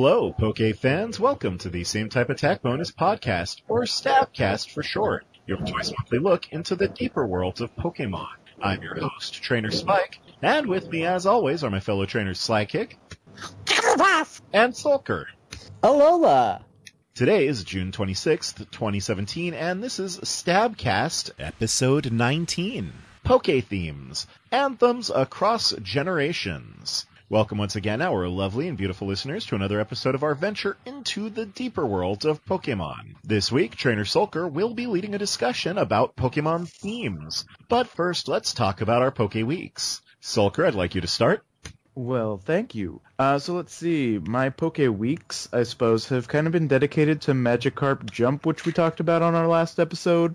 Hello, Poke fans. Welcome to the Same Type Attack Bonus podcast, or Stabcast for short, your twice monthly look into the deeper worlds of Pokemon. I'm your host, Trainer Spike, and with me, as always, are my fellow trainers Slykick and Sulker. Alola! Today is June 26th, 2017, and this is Stabcast, episode 19. Poke themes, anthems across generations. Welcome once again, our lovely and beautiful listeners, to another episode of our venture into the deeper world of Pokemon. This week, Trainer Sulker will be leading a discussion about Pokemon themes. But first, let's talk about our Poke Weeks. Sulker, I'd like you to start. Well, thank you. Uh, so let's see. My Poke Weeks, I suppose, have kind of been dedicated to Magikarp Jump, which we talked about on our last episode.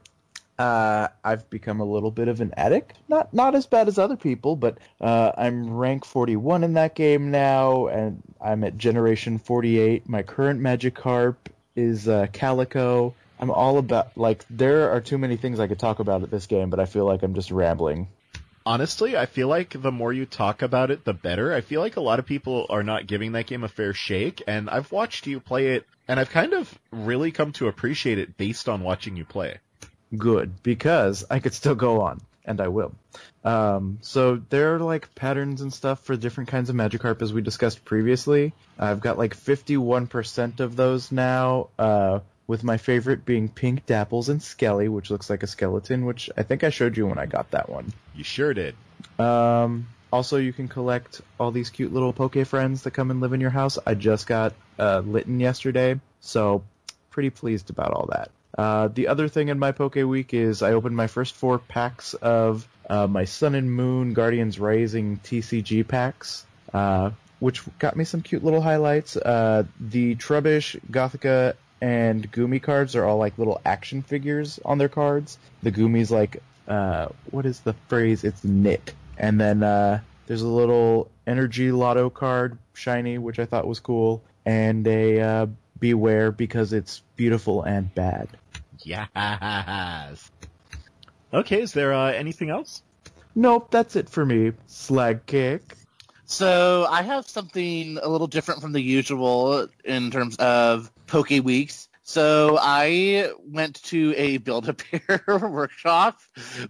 Uh, I've become a little bit of an addict. Not not as bad as other people, but uh, I'm rank 41 in that game now, and I'm at generation 48. My current Magikarp is uh, Calico. I'm all about like there are too many things I could talk about at this game, but I feel like I'm just rambling. Honestly, I feel like the more you talk about it, the better. I feel like a lot of people are not giving that game a fair shake, and I've watched you play it, and I've kind of really come to appreciate it based on watching you play good because I could still go on, and I will. Um, so there are like patterns and stuff for different kinds of Magikarp as we discussed previously. I've got like 51% of those now, uh, with my favorite being Pink Dapples and Skelly, which looks like a skeleton, which I think I showed you when I got that one. You sure did. Um, also, you can collect all these cute little Poke friends that come and live in your house. I just got uh, Litten yesterday, so pretty pleased about all that. Uh, the other thing in my Poke Week is I opened my first four packs of uh, my Sun and Moon Guardians Rising TCG packs, uh, which got me some cute little highlights. Uh, the Trubbish, Gothita, and Goomy cards are all like little action figures on their cards. The Goomy's like, uh, what is the phrase? It's Nick. And then there's a little Energy Loto card, shiny, which I thought was cool, and a Bewear because it's beautiful and bad. Yes. Okay, is there uh, anything else? Nope, that's it for me. Slykick. So I have something a little different from the usual in terms of Poke Weeks. So I went to a Build a Bear workshop,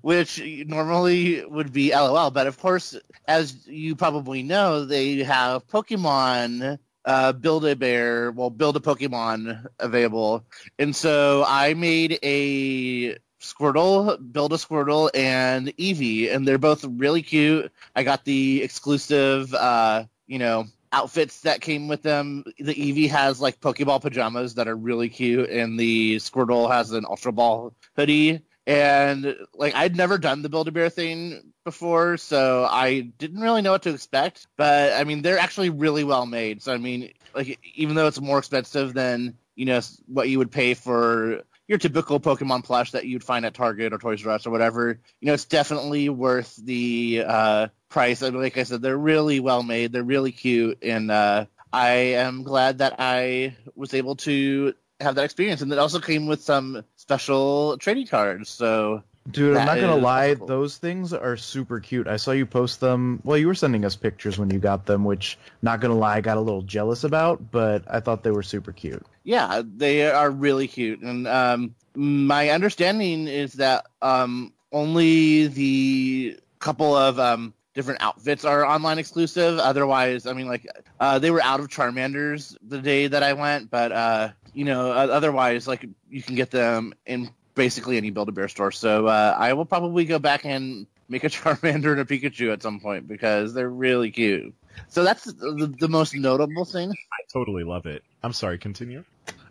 which normally would be LOL, but of course, as you probably know, they have Pokemon uh, build a bear, well, build a Pokemon available. And so I made a Squirtle, build a Squirtle, and Eevee, and they're both really cute. I got the exclusive, uh, you know, outfits that came with them. The Eevee has like Pokeball pajamas that are really cute, and the Squirtle has an Ultra Ball hoodie and like I'd never done the Build a Bear thing before, so I didn't really know what to expect. But I mean, they're actually really well made. So I mean, like even though it's more expensive than you know what you would pay for your typical Pokemon plush that you'd find at Target or Toys R Us or whatever, you know, it's definitely worth the uh, price. Mean, like I said, they're really well made. They're really cute, and uh, I am glad that I was able to have that experience. And it also came with some special trading cards. So Dude, I'm not gonna lie, cool. those things are super cute. I saw you post them. Well, you were sending us pictures when you got them, which, not gonna lie, I got a little jealous about, but I thought they were super cute. Yeah, they are really cute, and um, my understanding is that um, only the couple of um, different outfits are online exclusive. Otherwise, I mean, like uh, they were out of Charmanders the day that I went, but uh, you know, otherwise, like you can get them in basically any Build a Bear store. So uh, I will probably go back and make a Charmander and a Pikachu at some point because they're really cute. So that's the, the most notable thing. I totally love it. I'm sorry, continue.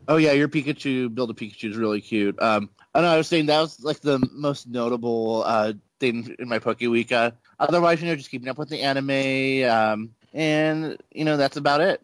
Oh yeah, your Pikachu build a Pikachu is really cute. Um, I know I was saying that was like the most notable uh, thing in my Poke Week. Uh, otherwise, you know, just keeping up with the anime, um, and you know that's about it.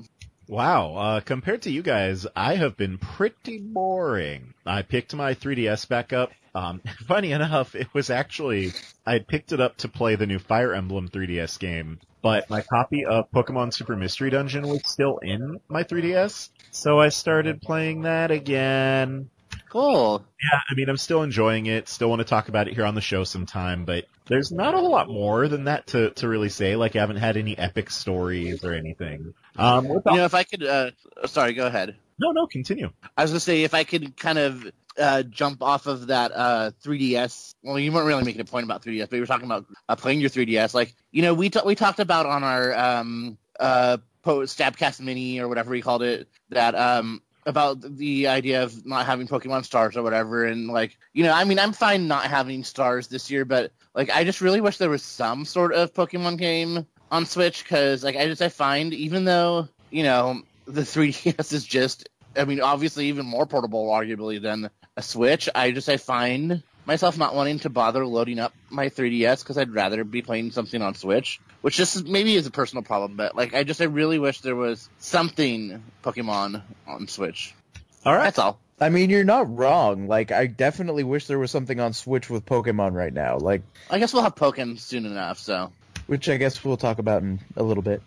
Wow, uh, compared to you guys, I have been pretty boring. I picked my 3DS back up. Um, funny enough, it was actually, I picked it up to play the new Fire Emblem 3DS game, but my copy of Pokemon Super Mystery Dungeon was still in my 3DS, so I started playing that again. Cool. Yeah, I mean, I'm still enjoying it. Still want to talk about it here on the show sometime, but there's not a whole lot more than that to, to really say. Like, I haven't had any epic stories or anything. Um, You know, if I could, uh, sorry, go ahead. no, no, continue. I was gonna say if I could kind of uh, jump off of that uh, 3ds. Well, you weren't really making a point about 3ds, but you were talking about uh, playing your 3ds. Like you know, we ta- we talked about on our um, uh, po- Stabcast Mini or whatever we called it that um, about the idea of not having Pokemon stars or whatever, and like you know, I mean, I'm fine not having stars this year, but like I just really wish there was some sort of Pokemon game on Switch because like I just I find even though you know the 3ds is just I mean obviously even more portable arguably than a Switch I just I find myself not wanting to bother loading up my 3ds because I'd rather be playing something on Switch which just maybe is a personal problem but like I just I really wish there was something Pokemon on Switch All right. that's all I mean, you're not wrong. Like, I definitely wish there was something on Switch with Pokemon right now. Like, I guess we'll have Pokemon soon enough so which I guess we'll talk about in a little bit.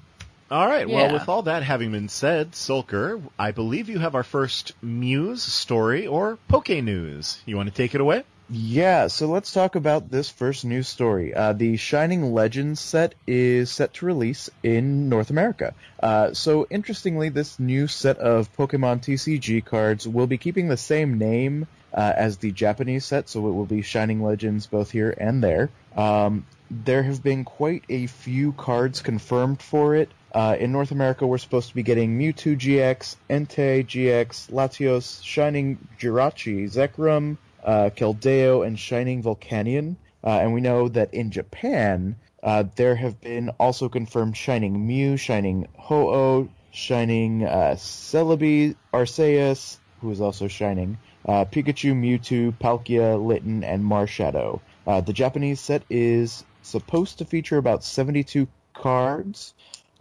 All right. Well, with all that having been said, Sulker, I believe you have our first Muse story or Poke News. You want to take it away? Yeah, so let's talk about this first news story. Uh, the Shining Legends set is set to release in North America. Uh, so interestingly, this new set of Pokemon TCG cards will be keeping the same name uh, as the Japanese set, so it will be Shining Legends both here and there. Um, there have been quite a few cards confirmed for it. Uh, in North America, we're supposed to be getting Mewtwo GX, Entei GX, Latios, Shining Jirachi, Zekrom, uh, Keldeo, and Shining Volcanion. Uh, and we know that in Japan, uh, there have been also confirmed Shining Mew, Shining Ho-Oh, Shining uh, Celebi, Arceus, who is also Shining, uh, Pikachu, Mewtwo, Palkia, Litten, and Marshadow. Uh, the Japanese set is supposed to feature about 72 cards.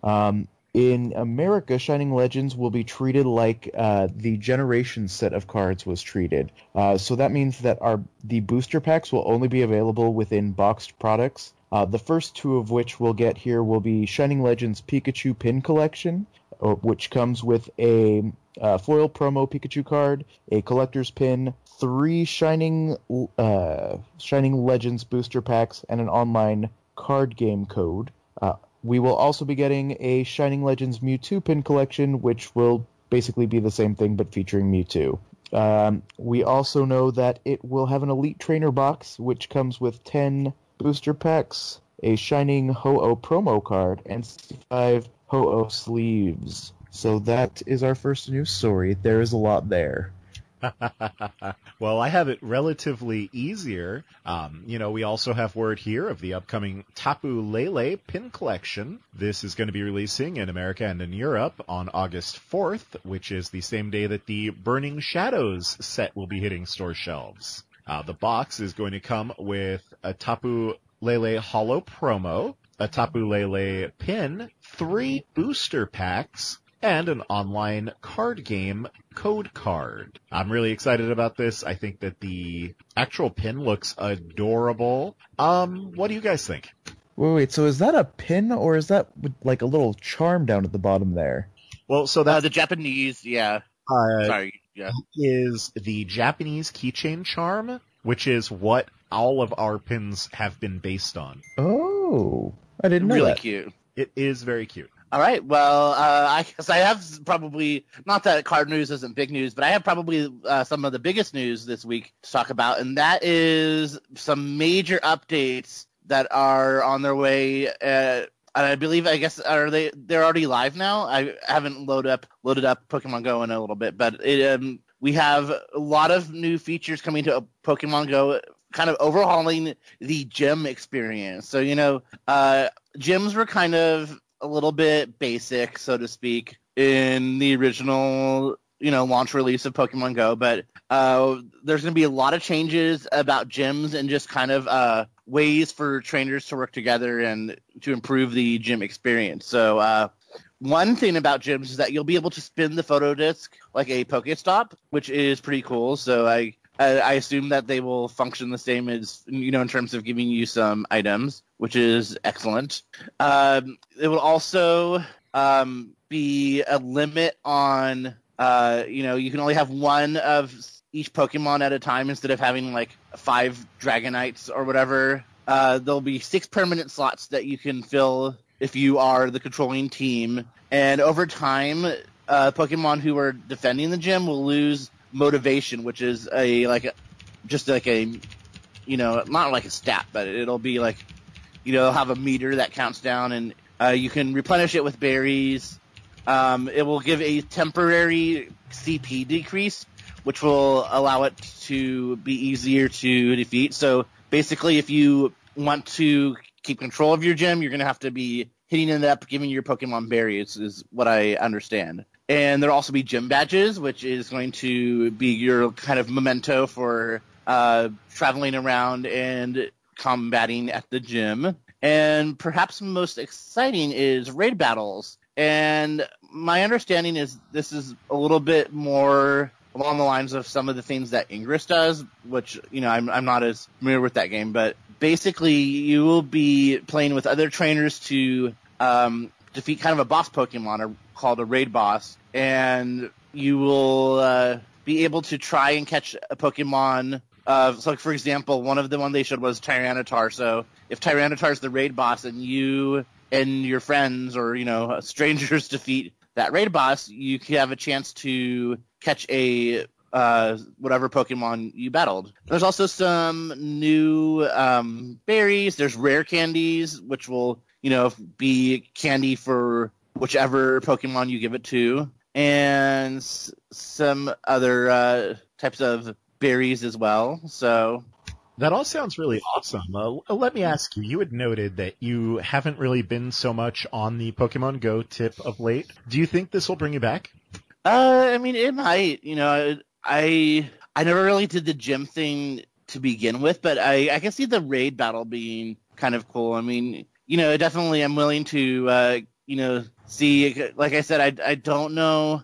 Um, in America, Shining Legends will be treated like uh, the Generation set of cards was treated. Uh, so that means that our the booster packs will only be available within boxed products. Uh, the first two of which we'll get here will be Shining Legends Pikachu Pin Collection, uh, which comes with a uh, foil promo Pikachu card, a collector's pin, three Shining uh, Shining Legends booster packs, and an online card game code. Uh, we will also be getting a Shining Legends Mewtwo pin collection, which will basically be the same thing but featuring Mewtwo. Um, we also know that it will have an Elite Trainer box, which comes with 10 booster packs, a Shining Ho-Oh promo card, and 65 Ho-Oh sleeves. So that is our first news story. There is a lot there. well, I have it relatively easier. Um, you know, we also have word here of the upcoming Tapu Lele pin collection. This is going to be releasing in America and in Europe on August 4th, which is the same day that the Burning Shadows set will be hitting store shelves. Uh, the box is going to come with a Tapu Lele Holo promo, a Tapu Lele pin, three booster packs, and an online card game code card. I'm really excited about this. I think that the actual pin looks adorable. Um, what do you guys think? Wait, wait, so is that a pin or is that like a little charm down at the bottom there? Well, so uh, the Japanese yeah uh, sorry yeah is the Japanese keychain charm, which is what all of our pins have been based on. Oh, I didn't know really that. cute It is very cute. All right. Well, uh, I guess I have probably not that card news isn't big news, but I have probably uh, some of the biggest news this week to talk about, and that is some major updates that are on their way. Uh, and I believe, I guess, are they? They're already live now. I haven't loaded up loaded up Pokemon Go in a little bit, but it, um, we have a lot of new features coming to Pokemon Go, kind of overhauling the gym experience. So you know, uh, gyms were kind of a little bit basic, so to speak, in the original, you know, launch release of Pokemon Go. But uh, there's going to be a lot of changes about gyms and just kind of uh, ways for trainers to work together and to improve the gym experience. So uh, one thing about gyms is that you'll be able to spin the photo disc like a Pokestop, which is pretty cool. So I. I I assume that they will function the same as you know in terms of giving you some items, which is excellent. Um, it will also um, be a limit on uh, you know you can only have one of each Pokemon at a time instead of having like five Dragonites or whatever. Uh, there'll be six permanent slots that you can fill if you are the controlling team, and over time, uh, Pokemon who are defending the gym will lose motivation, which is a like a, just like a you know not like a stat, but it'll be like you know have a meter that counts down, and uh, you can replenish it with berries. Um, it will give a temporary CP decrease, which will allow it to be easier to defeat. So basically, if you want to keep control of your gym, you're going to have to be hitting it up, giving your Pokemon berries, is what I understand. And there'll also be gym badges, which is going to be your kind of memento for uh, traveling around and combating at the gym. And perhaps most exciting is raid battles. And my understanding is this is a little bit more along the lines of some of the things that Ingress does, which, you know, I'm, I'm not as familiar with that game, but basically you will be playing with other trainers to um, defeat kind of a boss Pokemon called a raid boss, and you will uh, be able to try and catch a Pokemon. Uh, so, like for example, one of the one they showed was Tyranitar. So, if Tyranitar is the raid boss, and you and your friends or you know strangers defeat that raid boss, you have a chance to catch a uh, whatever Pokemon you battled. There's also some new um, berries. There's rare candies, which will you know be candy for whichever Pokemon you give it to, and s- some other uh, types of berries as well. So That all sounds really awesome. Uh, let me ask you, you had noted that you haven't really been so much on the Pokemon Go tip of late. Do you think this will bring you back? Uh, I mean, it might. You know, I I never really did the gym thing to begin with, but I I can see the raid battle being kind of cool. I mean, you know, definitely I'm willing to uh, you know see. Like I said, I I don't know.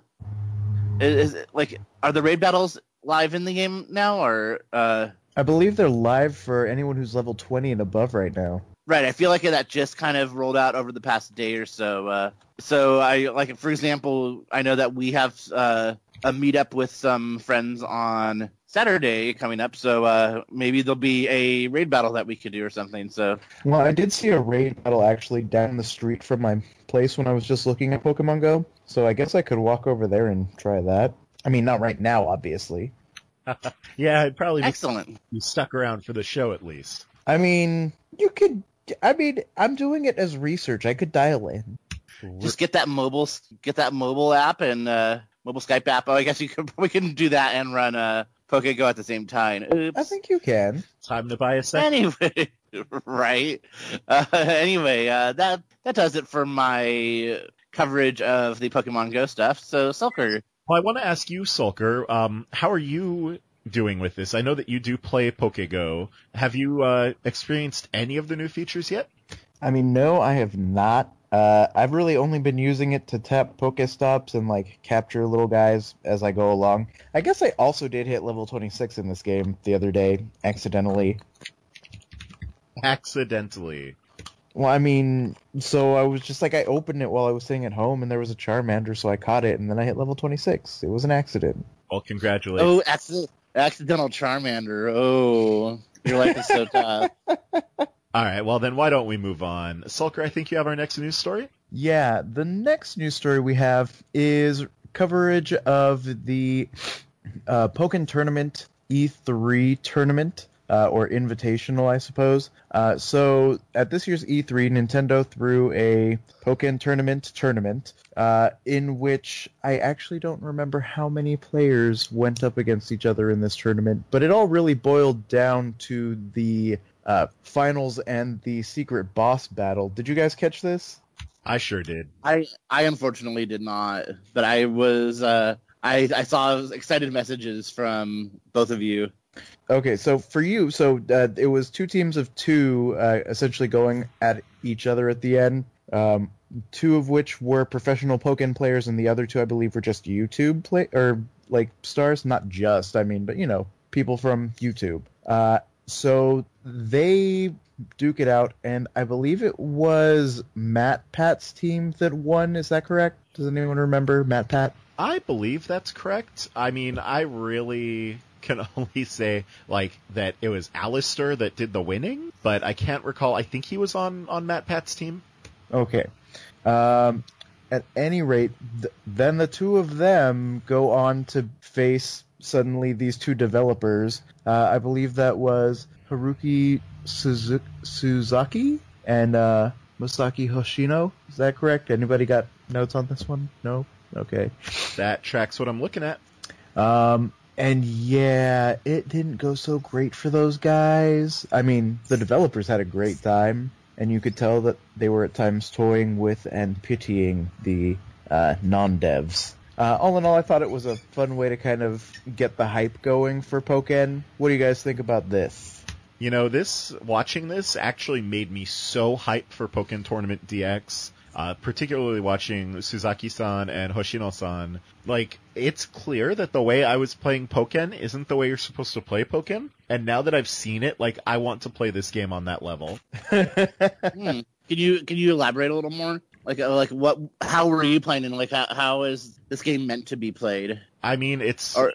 Is, is like are the raid battles live in the game now or uh? I believe they're live for anyone who's level 20 and above right now. Right, I feel like that just kind of rolled out over the past day or so. Uh, so I like, for example, I know that we have uh, a meetup with some friends on Saturday coming up. So uh, maybe there'll be a raid battle that we could do or something. So Well, I did see a raid battle actually down the street from my place when I was just looking at Pokemon Go, so I guess I could walk over there and try that. I mean, not right now, obviously. Yeah, I'd probably be excellent. be stuck around for the show at least. I mean, you could. I mean, I'm doing it as research. I could dial in. Just get that mobile, get that mobile app and uh, mobile Skype app. Oh, I guess you could we can do that and run uh, PokeGo at the same time. Oops. I think you can. Time to buy a set. Anyway, right. Uh, anyway, uh, that that does it for my coverage of the Pokemon Go stuff. So, Sulker, Well, I want to ask you, Sulker, um, how are you doing with this? I know that you do play PokeGo. Have you uh, experienced any of the new features yet? I mean, no, I have not. Uh, I've really only been using it to tap Pokestops and like capture little guys as I go along. I guess I also did hit level 26 in this game the other day, accidentally. Accidentally. Well, I mean, so I was just like, I opened it while I was sitting at home and there was a Charmander, so I caught it and then I hit level 26. It was an accident. Well, congratulations. oh, accident, accidental Charmander. Oh, your life is so tough. All right, well then why don't we move on? Sulker, I think you have our next news story. Yeah, the next news story we have is coverage of the uh, Pokken Tournament E3 tournament, uh, or Invitational, I suppose. Uh, so at this year's E3, Nintendo threw a Pokken Tournament tournament, uh, in which I actually don't remember how many players went up against each other in this tournament, but it all really boiled down to the uh, finals and the secret boss battle. Did you guys catch this? I sure did. I I unfortunately did not, but I was uh I I saw excited messages from both of you. Okay, so for you, so uh, it was two teams of two, uh, essentially going at each other at the end. Um, two of which were professional Pokken players, and the other two, I believe, were just YouTube play or like stars. Not just, I mean, but you know, people from YouTube. Uh, so they duke it out, and I believe it was Matt Pat's team that won. Is that correct? Does anyone remember Matt Pat? I believe that's correct. I mean, I really can only say like that it was Alistair that did the winning, but I can't recall. I think he was on on Matt Pat's team. Okay. Um, at any rate, th- then the two of them go on to face suddenly these two developers. Uh, I believe that was Haruki Suzuki, Suzaki and uh, Masaki Hoshino. Is that correct? Anybody got notes on this one? No. Okay. That tracks what I'm looking at. Um, and yeah, it didn't go so great for those guys. I mean, the developers had a great time, and you could tell that they were at times toying with and pitying the uh, non-devs. Uh, all in all, I thought it was a fun way to kind of get the hype going for Pokken. What do you guys think about this? You know, this watching this actually made me so hyped for Pokken Tournament DX. Uh, particularly watching Suzaki-san and Hoshino-san. Like, it's clear that the way I was playing Pokken isn't the way you're supposed to play Pokken. And now that I've seen it, like, I want to play this game on that level. Hmm. Can you can you elaborate a little more? Like uh, like what? How were you playing? And like how how is this game meant to be played? I mean, it's Or-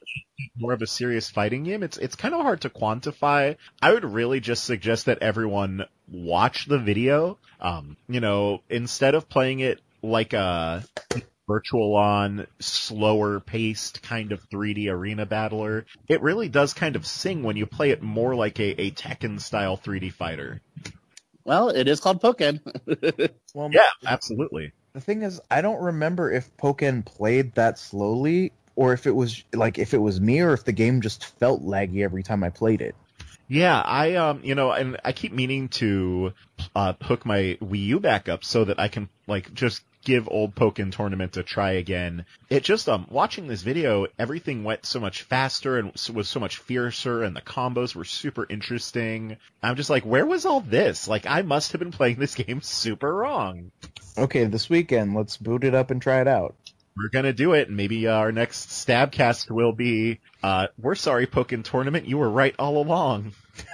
more of a serious fighting game. It's it's kind of hard to quantify. I would really just suggest that everyone watch the video. Um, you know, instead of playing it like a virtual on slower paced kind of 3D arena battler, it really does kind of sing when you play it more like a, a Tekken style 3D fighter. Well, it is called Pokken. well, Yeah, absolutely. The thing is, I don't remember if Pokken played that slowly, or if it was like if it was me, or if the game just felt laggy every time I played it. Yeah, I um, you know, and I keep meaning to uh, hook my Wii U back up so that I can like just give old Pokken Tournament a try again. It just um, watching this video, everything went so much faster and was so much fiercer, and the combos were super interesting. I'm just like, where was all this? Like, I must have been playing this game super wrong. Okay, this weekend, let's boot it up and try it out. We're gonna do it. and Maybe uh, our next Stabcast will be, uh, we're sorry, Pokken Tournament, you were right all along.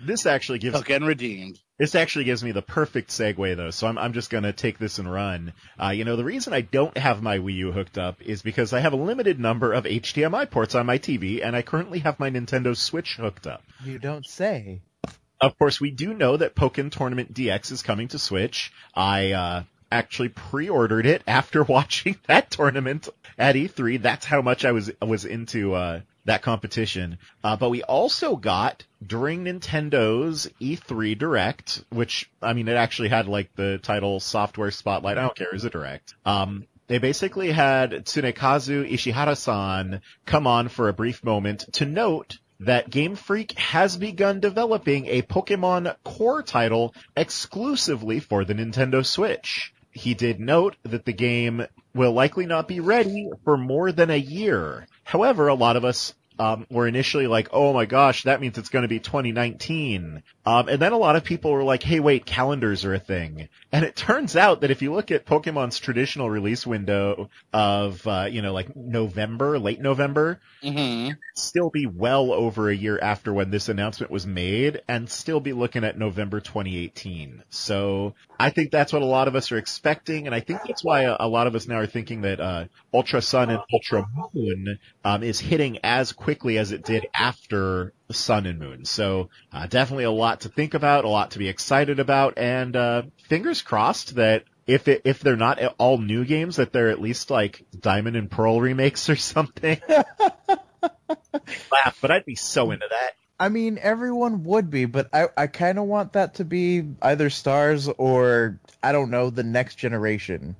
this actually gives Pokken redeemed. This actually gives me the perfect segue though, so I'm, I'm just gonna take this and run. Uh, you know, the reason I don't have my Wii U hooked up is because I have a limited number of HDMI ports on my TV, and I currently have my Nintendo Switch hooked up. You don't say. Of course, we do know that Pokken Tournament DX is coming to Switch. I, uh, actually pre-ordered it after watching that tournament at E3. That's how much I was, was into, uh, that competition. Uh, but we also got during Nintendo's E3 Direct, which, I mean, it actually had like the title Software Spotlight. I don't care. Is a Direct. Um, they basically had Tsunekazu Ishihara-san come on for a brief moment to note that Game Freak has begun developing a Pokemon core title exclusively for the Nintendo Switch. He did note that the game will likely not be ready for more than a year. However, a lot of us um, were initially like, "Oh my gosh, that means it's going to be 2019." Um, and then a lot of people were like, "Hey, wait, calendars are a thing." And it turns out that if you look at Pokemon's traditional release window of, uh, you know, like November, late November, hmm still be well over a year after when this announcement was made and still be looking at November 2018. So I think that's what a lot of us are expecting. And I think that's why a, a lot of us now are thinking that, uh, Ultra Sun and Ultra Moon, um, is hitting as quickly as it did after Sun and Moon. So, uh, definitely a lot to think about, a lot to be excited about, and, uh, fingers crossed that if it, if they're not all new games, that they're at least like Diamond and Pearl remakes or something. Laugh, but I'd be so into that. I mean, everyone would be, but I, I kind of want that to be either stars or, I don't know, the next generation.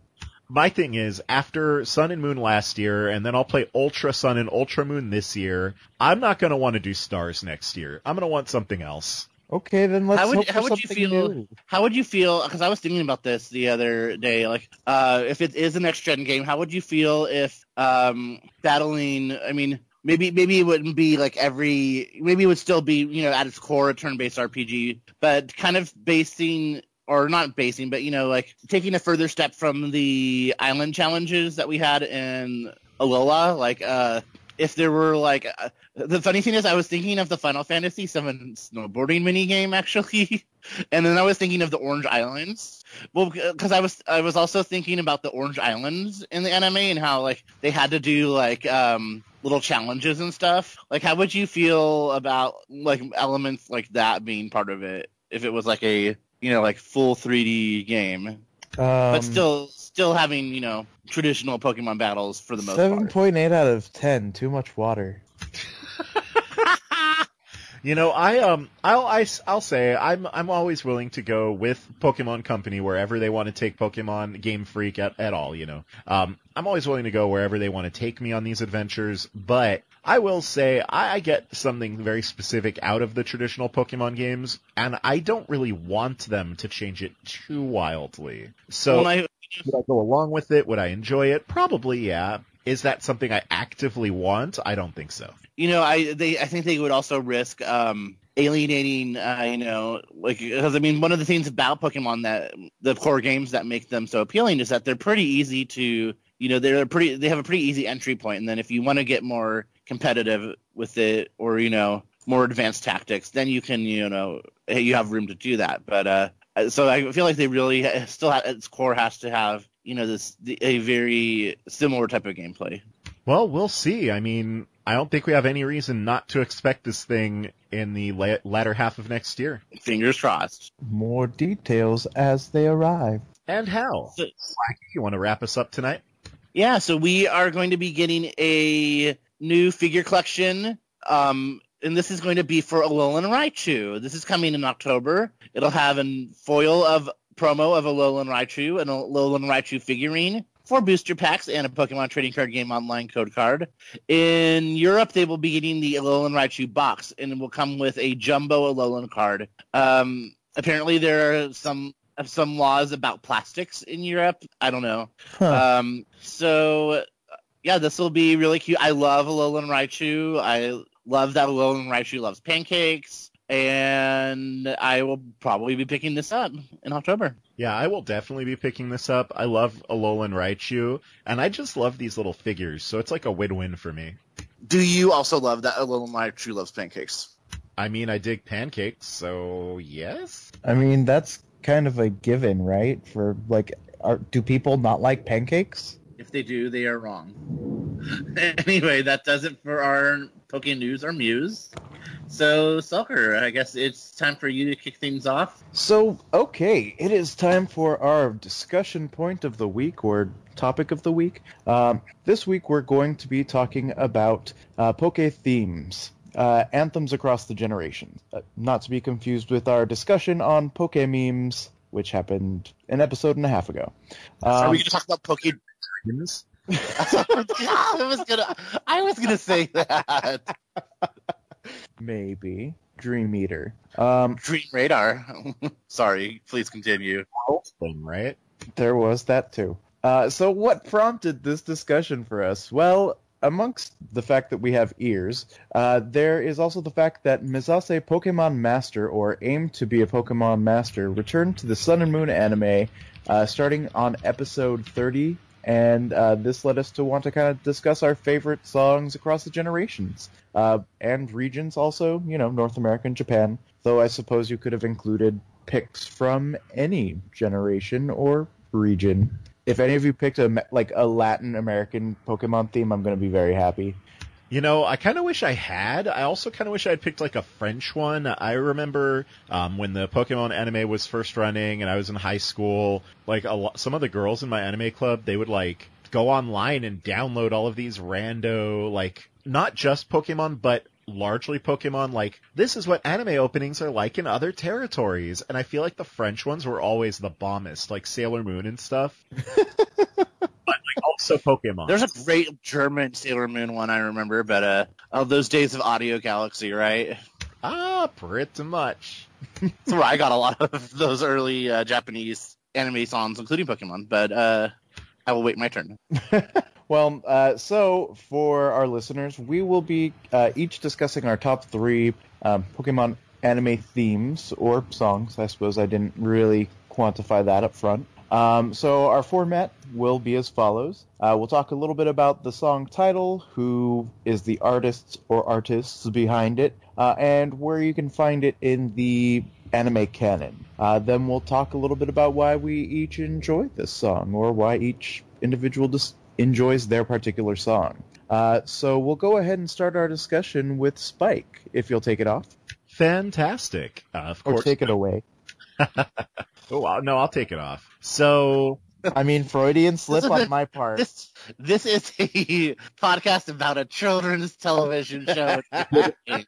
My thing is, after Sun and Moon last year, and then I'll play Ultra Sun and Ultra Moon this year, I'm not gonna want to do stars next year. I'm gonna want something else. Okay, then let's How would- hope for how would you something feel- new. How would you feel? Because I was thinking about this the other day. Like, uh, if it is an next gen game, how would you feel if um, battling? I mean, maybe maybe it wouldn't be like every. Maybe it would still be you know at its core a turn based RPG, but kind of basing or not basing, but you know like taking a further step from the island challenges that we had in Alola. Like, uh, if there were like uh, the funny thing is I was thinking of the Final Fantasy VII snowboarding mini game actually, and then I was thinking of the Orange Islands. Well, because I was I was also thinking about the Orange Islands in the anime and how like they had to do like um little challenges and stuff. Like, how would you feel about like elements like that being part of it if it was like a you know like full 3D game, but Um, still still having you know traditional Pokemon battles for the most seven part. point eight out of ten. Too much water. You know, I um, I'll I, will say I'm I'm always willing to go with Pokemon Company wherever they want to take Pokemon Game Freak at, at all. You know, um, I'm always willing to go wherever they want to take me on these adventures. But I will say I, I get something very specific out of the traditional Pokemon games, and I don't really want them to change it too wildly. So When I would I go along with it? Would I enjoy it? Probably, yeah. Is that something I actively want? I don't think so. you know, I they I think they would also risk um alienating, uh, you know, like because I mean, one of the things about Pokemon that the core games that make them so appealing is that they're pretty easy to, you know, they're pretty they have a pretty easy entry point, and then if you want to get more competitive with it or you know more advanced tactics, then you can you know you have room to do that. But uh, so I feel like they really still ha- its core has to have you know this the, a very similar type of gameplay. Well, we'll see. I mean, I don't think we have any reason not to expect this thing in the la- latter half of next year. Fingers crossed. More details as they arrive. And how? So- you want to wrap us up tonight? Yeah, so we are going to be getting a new figure collection. Um, and this is going to be for Alolan Raichu. This is coming in October. It'll have a foil of promo of a Alolan Raichu, an Alolan Raichu figurine, four booster packs, and a Pokemon Trading Card Game Online code card. In Europe, they will be getting the Alolan Raichu box, and it will come with a jumbo Alolan card. Um, apparently, there are some some laws about plastics in Europe. I don't know. Huh. Um, so yeah, this will be really cute. I love Alolan Raichu. I love that Alolan Raichu loves pancakes, and I will probably be picking this up in October. Yeah, I will definitely be picking this up. I love Alolan Raichu, and I just love these little figures, so it's like a win-win for me. Do you also love that Alolan Raichu loves pancakes? I mean, I dig pancakes, so yes. I mean, that's kind of a given, right? For like, are, do people not like pancakes? If they do, they are wrong. anyway, that does it for our Poke News or Muse. So, Sulker, I guess it's time for you to kick things off. So, okay, it is time for our discussion point of the week or topic of the week. Um, this week we're going to be talking about uh, Poke themes. Uh, anthems across the generations. Uh, not to be confused with our discussion on Poke memes, which happened an episode and a half ago. are Um, we going to talk about Poke I was gonna, I was gonna say that. maybe Dream Eater. Um, Dream Radar. Sorry, please continue. Thing, right? There was that too. Uh, so what prompted this discussion for us? Well, amongst the fact that we have ears, uh, there is also the fact that Mezase Pokemon Master, or aim to be a Pokemon Master, returned to the Sun and Moon anime uh, starting on episode 30, and uh, this led us to want to kind of discuss our favorite songs across the generations. Uh, and regions also, you know, North America and Japan, though I suppose you could have included picks from any generation or region. If any of you picked a like a Latin American Pokemon theme, I'm going to be very happy. You know, I kind of wish I had. I also kind of wish I had picked like a French one. I remember um, when the Pokemon anime was first running, and I was in high school. Like a lo- some of the girls in my anime club, they would like go online and download all of these rando, like not just Pokemon, but largely Pokemon. Like this is what anime openings are like in other territories, and I feel like the French ones were always the bombest, like Sailor Moon and stuff. but like also Pokemon. There's a great German Sailor Moon one I remember, but uh, oh, those days of Audiogalaxy, right? ah, pretty much. That's where I got a lot of those early uh, Japanese anime songs, including Pokemon. But uh, I will wait my turn. Well, uh, so for our listeners, we will be uh, each discussing our top three um, Pokemon anime themes or songs. I suppose I didn't really quantify that up front. Um, so our format will be as follows. Uh, we'll talk a little bit about the song title, who is the artists or artists behind it, uh, and where you can find it in the anime canon. Uh, then we'll talk a little bit about why we each enjoy this song, or why each individual dis- enjoys their particular song. Uh, so we'll go ahead and start our discussion with Spike, if you'll take it off. Fantastic. Uh, of course. Or take it away. oh, no, I'll take it off. So, I mean, Freudian slip on a- my part. This this is a podcast about a children's television show.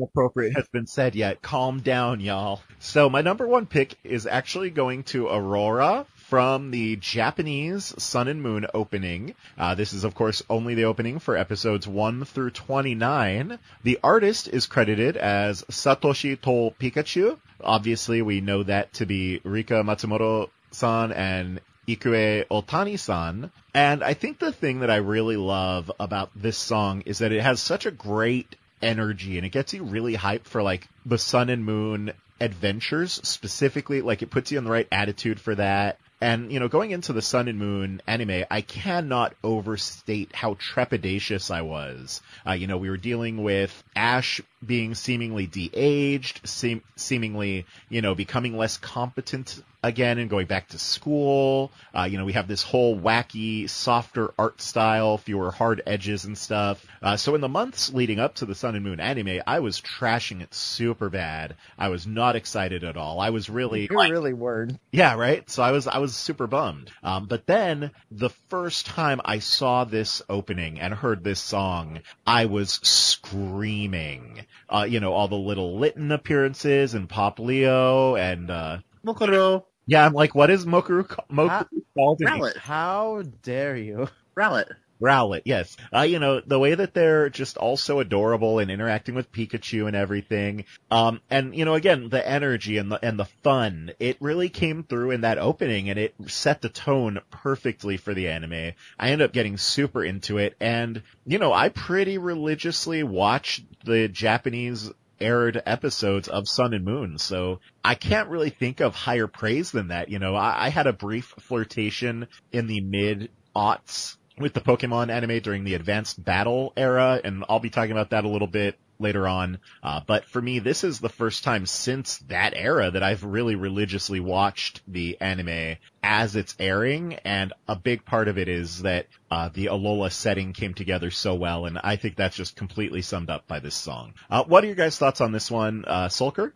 appropriate has been said yet. Calm down, y'all. So my number one pick is actually going to Alola from the Japanese Sun and Moon opening. Uh, this is of course only the opening for episodes 1 through 29. The artist is credited as Satoshi to Pikachu. Obviously we know that to be Rika Matsumoto-san and Ikue Otani-san. And I think the thing that I really love about this song is that it has such a great energy and it gets you really hyped for like the sun and moon adventures specifically. Like it puts you in the right attitude for that. And, you know, going into the Sun and Moon anime, I cannot overstate how trepidatious I was. Uh, you know, we were dealing with Ash being seemingly de-aged, seem- seemingly, you know, becoming less competent again and going back to school. Uh, you know, we have this whole wacky, softer art style, fewer hard edges and stuff. Uh, so in the months leading up to the Sun and Moon anime, I was trashing it super bad. I was not excited at all. I was really You really weren't. yeah, right. So I was I was super bummed. Um, but then the first time I saw this opening and heard this song, I was screaming. Uh, you know, all the little Litten appearances and Popplio and uh, Mokoro, yeah, I'm like, what is Mokuru ca- Mokuru Ah, called? in Rowlet, How dare you? Rowlet. Rowlet, yes. Uh, you know, the way that they're just all so adorable and interacting with Pikachu and everything. Um, and, you know, again, the energy and the, and the fun, it really came through in that opening and it set the tone perfectly for the anime. I ended up getting super into it and, you know, I pretty religiously watched the Japanese aired episodes of Sun and Moon, so I can't really think of higher praise than that. You know, I, I had a brief flirtation in the mid aughts with the Pokemon anime during the advanced battle era, and I'll be talking about that a little bit later on. Uh, but for me, this is the first time since that era that I've really religiously watched the anime as it's airing, and a big part of it is that uh, the Alola setting came together so well, and I think that's just completely summed up by this song. Uh, what are your guys' thoughts on this one, uh, Sulker?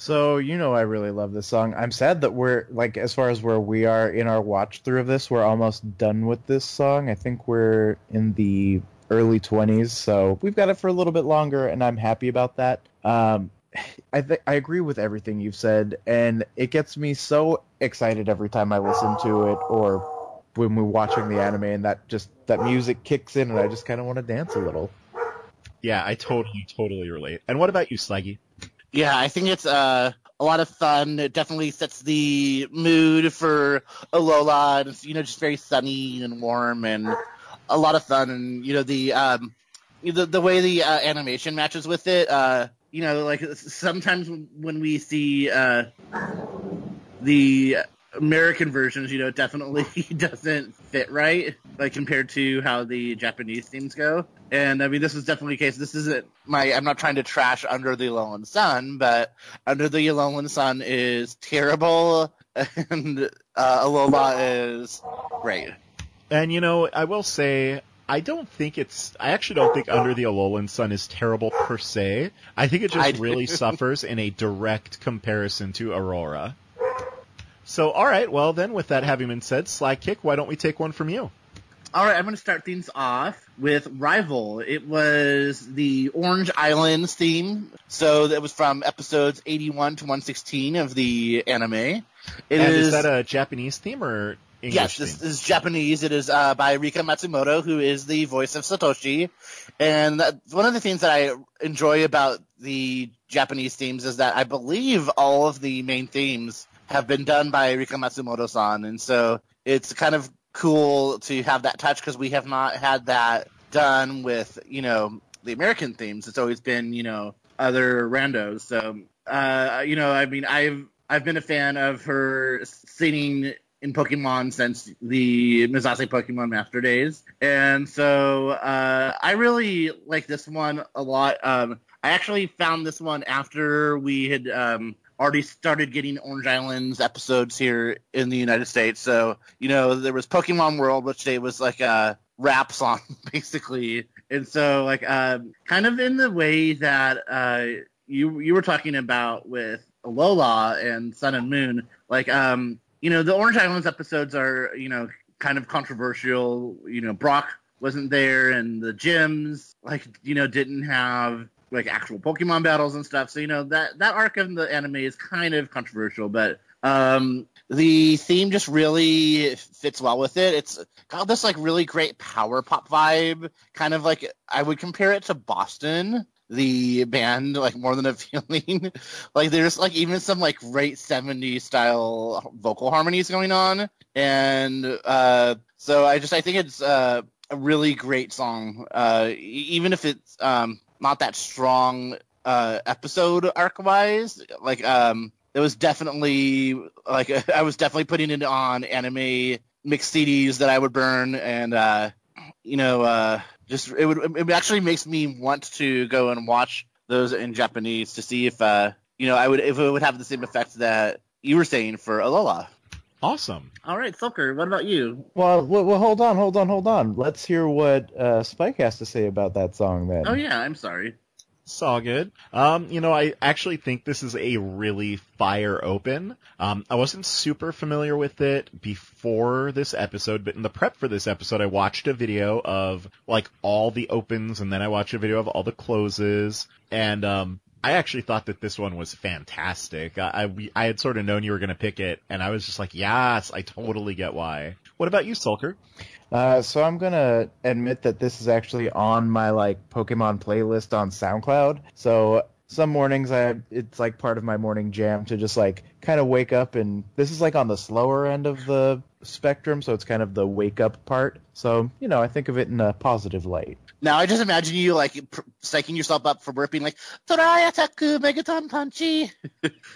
So you know I really love this song. I'm sad that we're like as far as where we are in our watch through of this, we're almost done with this song. I think we're in the early 20s, so we've got it for a little bit longer, and I'm happy about that. Um, I th- I agree with everything you've said, and it gets me so excited every time I listen to it, or when we're watching the anime, and that just that music kicks in, and I just kind of want to dance a little. Yeah, I totally, totally relate. And what about you, Slaggy? Yeah, I think it's uh, a lot of fun. It definitely sets the mood for Alola. It's, you know, just very sunny and warm and a lot of fun. And, you know, the, um, the, the way the uh, animation matches with it, uh, you know, like sometimes when we see uh, the American versions, you know, definitely doesn't fit right, like compared to how the Japanese themes go. And I mean, this is definitely the case. This isn't my. I'm not trying to trash Under the Alolan Sun, but Under the Alolan Sun is terrible, and uh, Alola is great. And you know, I will say, I don't think it's, I actually don't think Under the Alolan Sun is terrible per se. I think it just really suffers in a direct comparison to Alola. So, alright, well then, with that having been said, Sly Kick, why don't we take one from you? All right, I'm going to start things off with Rival. It was the Orange Islands theme, so that was from episodes 81 to 116 of the anime. It and is, is that a Japanese theme or English Yes, this is Japanese. It is uh, by Rika Matsumoto, who is the voice of Satoshi. And that, one of the things that I enjoy about the Japanese themes is that I believe all of the main themes have been done by Rika Matsumoto-san, and so it's kind of cool to have that touch because we have not had that done with you know the American themes. It's always been you know other randos. So uh, you know, I mean, I've I've been a fan of her singing in Pokemon since the Mezase Pokemon Master days, and so uh, I really like this one a lot. Um, I actually found this one after we had um, already started getting Orange Islands episodes here in the United States. So you know there was Pokemon World, which day was like a rap song basically, and so like um, kind of in the way that uh, you you were talking about with Alola and Sun and Moon, like um you know the Orange Islands episodes are you know kind of controversial. You know Brock wasn't there, and the gyms like you know didn't have like actual Pokemon battles and stuff. So you know that that arc of the anime is kind of controversial, but um the theme just really fits well with it. It's got this like really great power pop vibe, kind of like I would compare it to Boston the band like more than a feeling. like there's like even some like great 70s style vocal harmonies going on. And uh so I just I think it's uh, a really great song. Uh even if it's um not that strong uh episode arc wise, like um it was definitely like I was definitely putting it on anime mixed CDs that I would burn and uh you know uh just it would it actually makes me want to go and watch those in Japanese to see if uh you know I would if it would have the same effect that you were saying for Alola. Awesome. All right, Sulker, what about you? Well, well, well, hold on, hold on, hold on. Let's hear what uh, Spike has to say about that song then. Oh yeah, I'm sorry. Saw good. Um, you know, I actually think this is a really fire open. Um, I wasn't super familiar with it before this episode, but in the prep for this episode, I watched a video of like all the opens, and then I watched a video of all the closes, and um, I actually thought that this one was fantastic. I, I, I had sort of known you were going to pick it, and I was just like, yes, I totally get why. What about you, Sulker? Uh, so I'm gonna admit that this is actually on my like Pokemon playlist on SoundCloud. So some mornings I it's like part of my morning jam to just like kind of wake up and this is like on the slower end of the spectrum, so it's kind of the wake up part. So you know I think of it in a positive light. Now I just imagine you like pr- psyching yourself up for burping like Torayataku Megaton Punchy.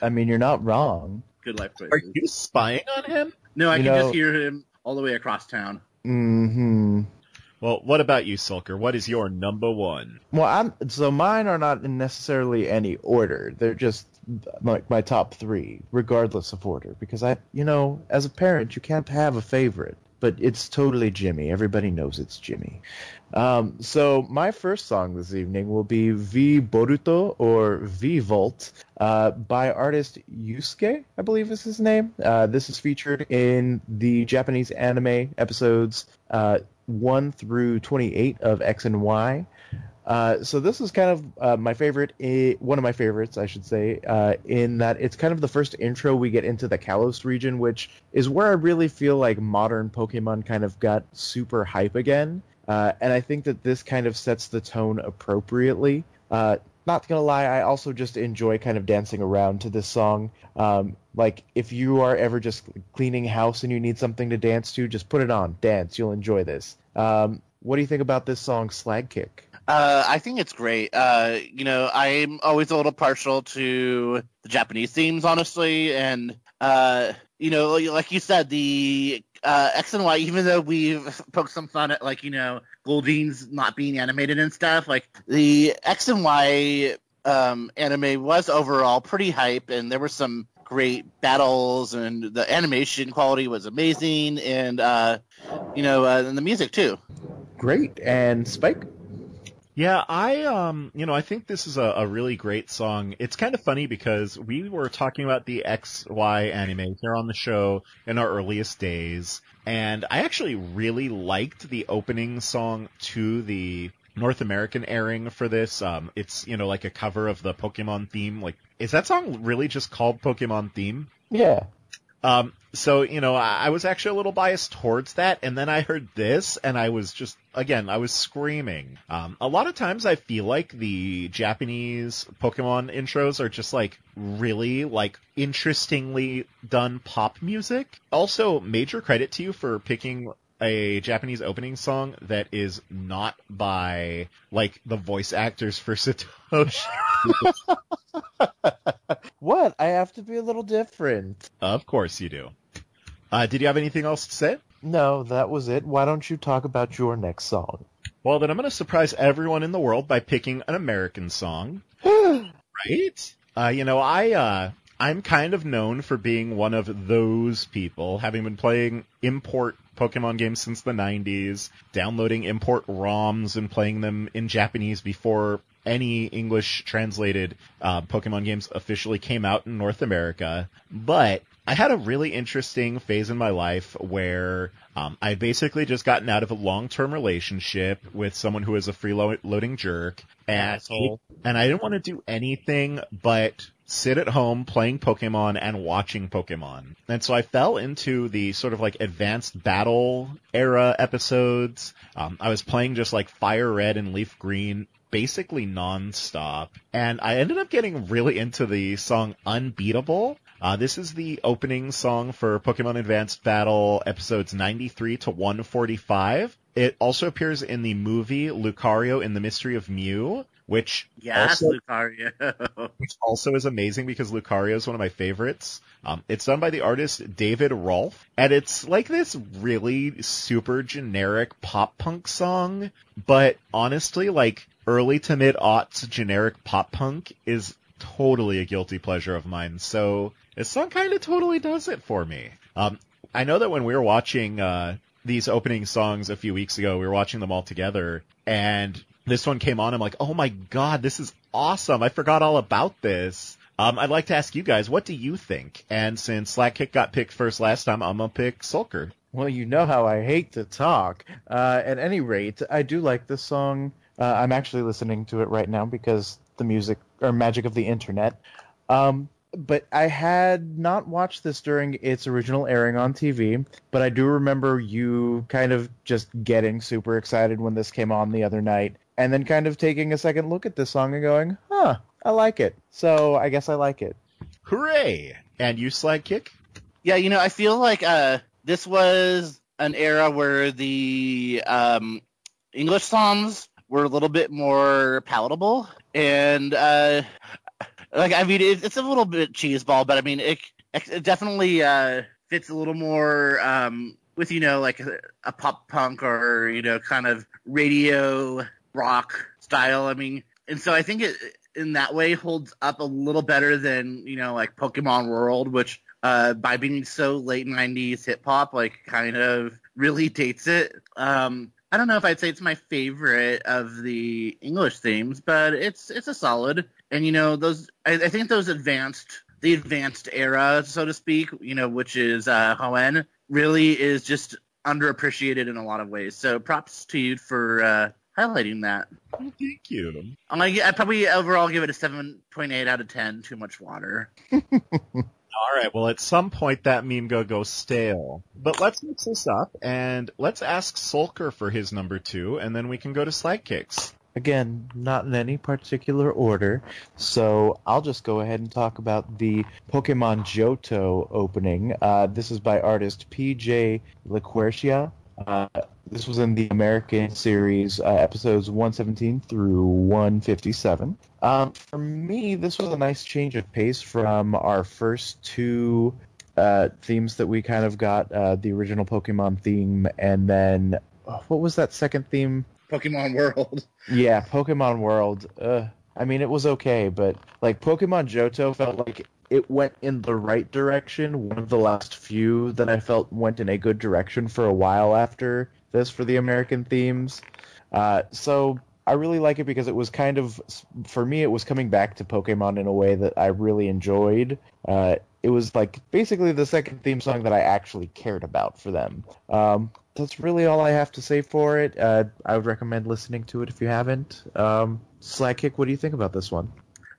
I mean you're not wrong. Good life choices. Are you spying on him? No, I You can know- just hear him all the way across town. Hmm. Well, what about you, Sulker? What is your number one? Well, I'm so mine are not necessarily any order. They're just like my top three, regardless of order. Because I, you know, as a parent, you can't have a favorite, but it's totally Jimmy. Everybody knows it's Jimmy. Um, so my first song this evening will be V Boruto or V Volt uh, by artist Yusuke, I believe is his name. Uh, this is featured in the Japanese anime episodes uh, 1 through 28 of X and Y. Uh, so this is kind of uh, my favorite, i- one of my favorites, I should say, uh, in that it's kind of the first intro we get into the Kalos region, which is where I really feel like modern Pokemon kind of got super hype again. Uh, and I think that this kind of sets the tone appropriately. Uh, not gonna lie, I also just enjoy kind of dancing around to this song. Um, like if you are ever just cleaning house and you need something to dance to, just put it on, dance. You'll enjoy this. Um, what do you think about this song, Slykick? Uh, I think it's great. Uh, you know, I'm always a little partial to the Japanese themes, honestly, and uh, you know, like- you said, the uh, X and Y. Even though we've poked some fun at like you know Goldeen's not being animated and stuff, like the X and Y um, anime was overall pretty hype, and there were some great battles, and the animation quality was amazing, and uh, you know, uh, and the music too. Great. And Spike? Yeah, I um, you know, I think this is a, a really great song. It's kind of funny because we were talking about the XY anime here on the show in our earliest days, and I actually really liked the opening song to the North American airing for this. Um, it's you know like a cover of the Pokemon theme. Like, is that song really just called Pokemon theme? Yeah. Um, so, you know, I, I was actually a little biased towards that, and then I heard this, and I was just, again, I was screaming. Um, a lot of times I feel like the Japanese Pokemon intros are just like really, like, interestingly done pop music. Also, major credit to you for picking a Japanese opening song that is not by, like, the voice actors for Satoshi. What? I have to be a little different. of course you do. Uh, did you have anything else to say? No, that was it. Why don't you talk about your next song? Well, then I'm going to surprise everyone in the world by picking an American song. right? Uh, you know, I, uh, I'm kind of known for being one of those people, having been playing import Pokemon games since the 90s, downloading import ROMs and playing them in Japanese before any English translated uh, Pokemon games officially came out in North America. But I had a really interesting phase in my life where um, I basically just gotten out of a long-term relationship with someone who is a freeloading jerk, and Asshole. and I didn't want to do anything but sit at home playing Pokemon and watching Pokemon. And so I fell into the sort of like advanced battle era episodes. Um, I was playing just like Fire Red and Leaf Green basically nonstop. And I ended up getting really into the song Unbeatable. Uh, this is the opening song for Pokemon Advanced Battle episodes 93 to 145. It also appears in the movie Lucario in the Mystery of Mew, which Yes, also Lucario. which also is amazing because Lucario is one of my favorites. Um, it's done by the artist David Rolfe, and it's like this really super generic pop punk song, but honestly, like early to mid aughts generic pop punk is totally a guilty pleasure of mine. So this song kind of totally does it for me. Um, I know that when we were watching uh, these opening songs a few weeks ago, we were watching them all together, and this one came on. I'm like, oh my god, this is awesome! I forgot all about this. Um, I'd like to ask you guys, what do you think? And since Slykick got picked first last time, I'm gonna pick Sulker. Well, you know how I hate to talk. Uh, at any rate, I do like this song. Uh, I'm actually listening to it right now because the music or magic of the internet. Um, but I had not watched this during its original airing on TV, but I do remember you kind of just getting super excited when this came on the other night, and then kind of taking a second look at this song and going, huh, I like it. So I guess I like it. Hooray! And you, Slykick? Yeah, you know, I feel like uh, this was an era where the um, English songs were a little bit more palatable, and uh, like I mean, it, it's a little bit cheeseball, but I mean, it, it definitely uh, fits a little more um, with you know like a, a pop punk or you know kind of radio rock style. I mean, and so I think it in that way holds up a little better than you know like Pokemon World, which uh, by being so late '90s hip hop, like kind of really dates it. Um, I don't know if I'd say it's my favorite of the English themes, but it's it's a solid. And you know those, I, I think those advanced, the advanced era, so to speak, you know, which is uh, Hoenn, really is just underappreciated in a lot of ways. So props to you for uh, highlighting that. Oh, thank you. I'm gonna, I probably overall give it a 7.8 out of 10. Too much water. All right. Well, at some point that meme go go stale. But let's mix this up and let's ask Sulker for his number two, and then we can go to Slykick's. Again, not in any particular order, so I'll just go ahead and talk about the Pokemon Johto opening. Uh, this is by artist PJ Lequerica. Uh, this was in the American series, uh, episodes 117 through 157. Um, for me, this was a nice change of pace from our first two uh, themes that we kind of got uh, the original Pokemon theme, and then uh, what was that second theme? Pokemon World. Yeah, Pokemon World. Uh, I mean, it was okay, but like Pokemon Johto felt like it went in the right direction. One of the last few that I felt went in a good direction for a while after this for the American themes. Uh, so I really like it because it was kind of, for me, it was coming back to Pokemon in a way that I really enjoyed. Uh, it was like basically the second theme song that I actually cared about for them. Um, that's really all I have to say for it. Uh, I would recommend listening to it if you haven't. Um, Slykick, what do you think about this one?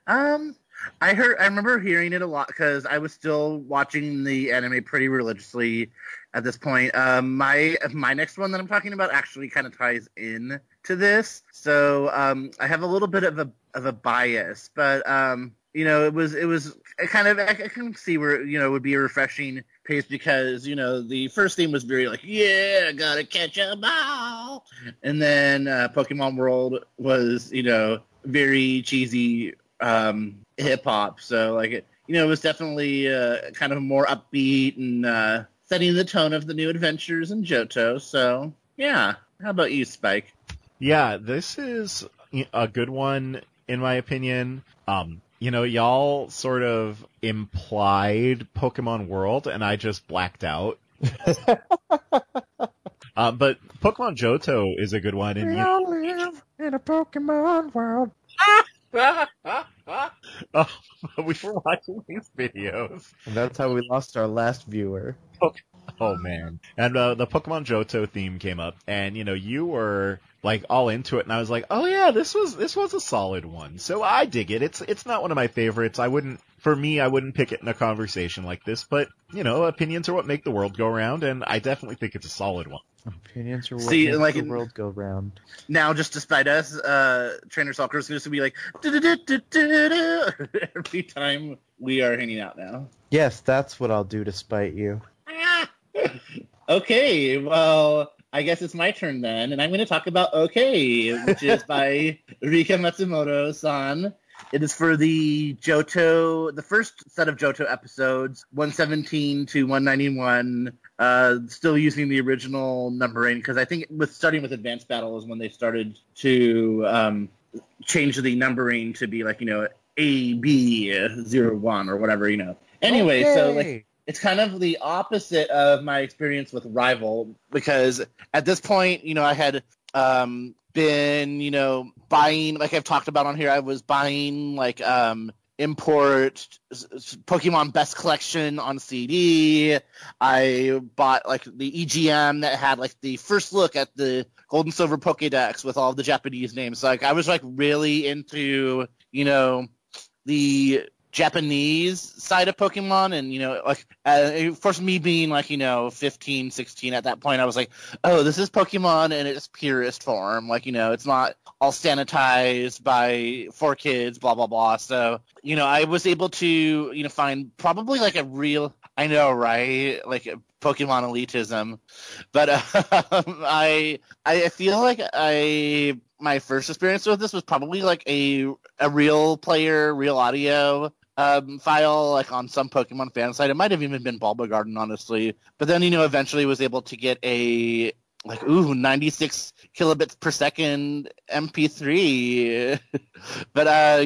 Um, I heard, I remember hearing it a lot because I was still watching the anime pretty religiously at this point. Um, my my next one that I'm talking about actually kind of ties in to this, so um, I have a little bit of a of a bias, but um, you know, it was it was kind of I, I can see where you know it would be a refreshing pace because you know the first theme was very like yeah gotta catch a ball, and then uh, Pokemon World was you know very cheesy um, hip hop, so like it you know it was definitely uh, kind of more upbeat and uh, setting the tone of the new adventures in Johto. So yeah, how about you, Spike? Yeah, this is a good one in my opinion. Um, you know, y'all sort of implied Pokemon World, and I just blacked out. uh, but Pokemon Johto is a good one. And we you... all live in a Pokemon world. oh, we were watching these videos. And that's how we lost our last viewer. Oh man! And uh, the Pokemon Johto theme came up, and you know you were like all into it, and I was like, oh yeah, this was this was a solid one. So I dig it. It's it's not one of my favorites. I wouldn't, for me, I wouldn't pick it in a conversation like this. But you know, opinions are what make the world go round, and I definitely think it's a solid one. Opinions are what See, make like the world go round. Now, just despite us, uh, Trainer Stalker is going to be like every time we are hanging out now. Yes, that's what I'll do to spite you. okay, well, I guess it's my turn then, and I'm going to talk about OK, which is by Rika Matsumoto-san. It is for the Johto, the first set of Johto episodes, 117 to 191. Uh, still using the original numbering because I think with starting with Advanced Battle is when they started to um, change the numbering to be like you know A B zero one or whatever you know. Anyway, so like it's kind of the opposite of my experience with Rival because at this point, you know, I had um, been, you know, buying like I've talked about on here. I was buying like um, import Pokemon Best Collection on CD. I bought like the EGM that had like the first look at the Gold and Silver Pokédex with all the Japanese names. Like I was like really into, you know, the Japanese side of Pokemon and you know like uh, for me being like you know 15 16 at that point I was like oh this is Pokemon in its purest form. Like you know it's not all sanitized by 4Kids blah blah blah. So you know I was able to you know find probably like a real I know right? Like Pokemon elitism. But um, I I feel like I my first experience with this was probably like a a RealPlayer, real audio um, file, like on some Pokemon fan site. It might have even been Bulbagarden, honestly. But then, you know, eventually was able to get a like ooh 96 kilobits per second MP3. but uh,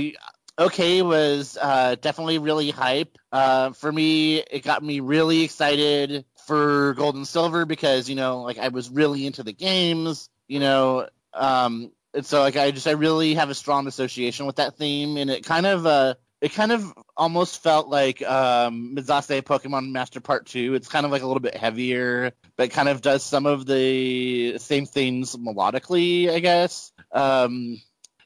okay was uh, definitely really hype. Uh, for me, it got me really excited for Gold and Silver because you know, like I was really into the games. You know, um, and so like I just I really have a strong association with that theme, and it kind of uh it kind of almost felt like um Mezase Pokemon Master Part Two. It's kind of like a little bit heavier, but kind of does some of the same things melodically, I guess. Um,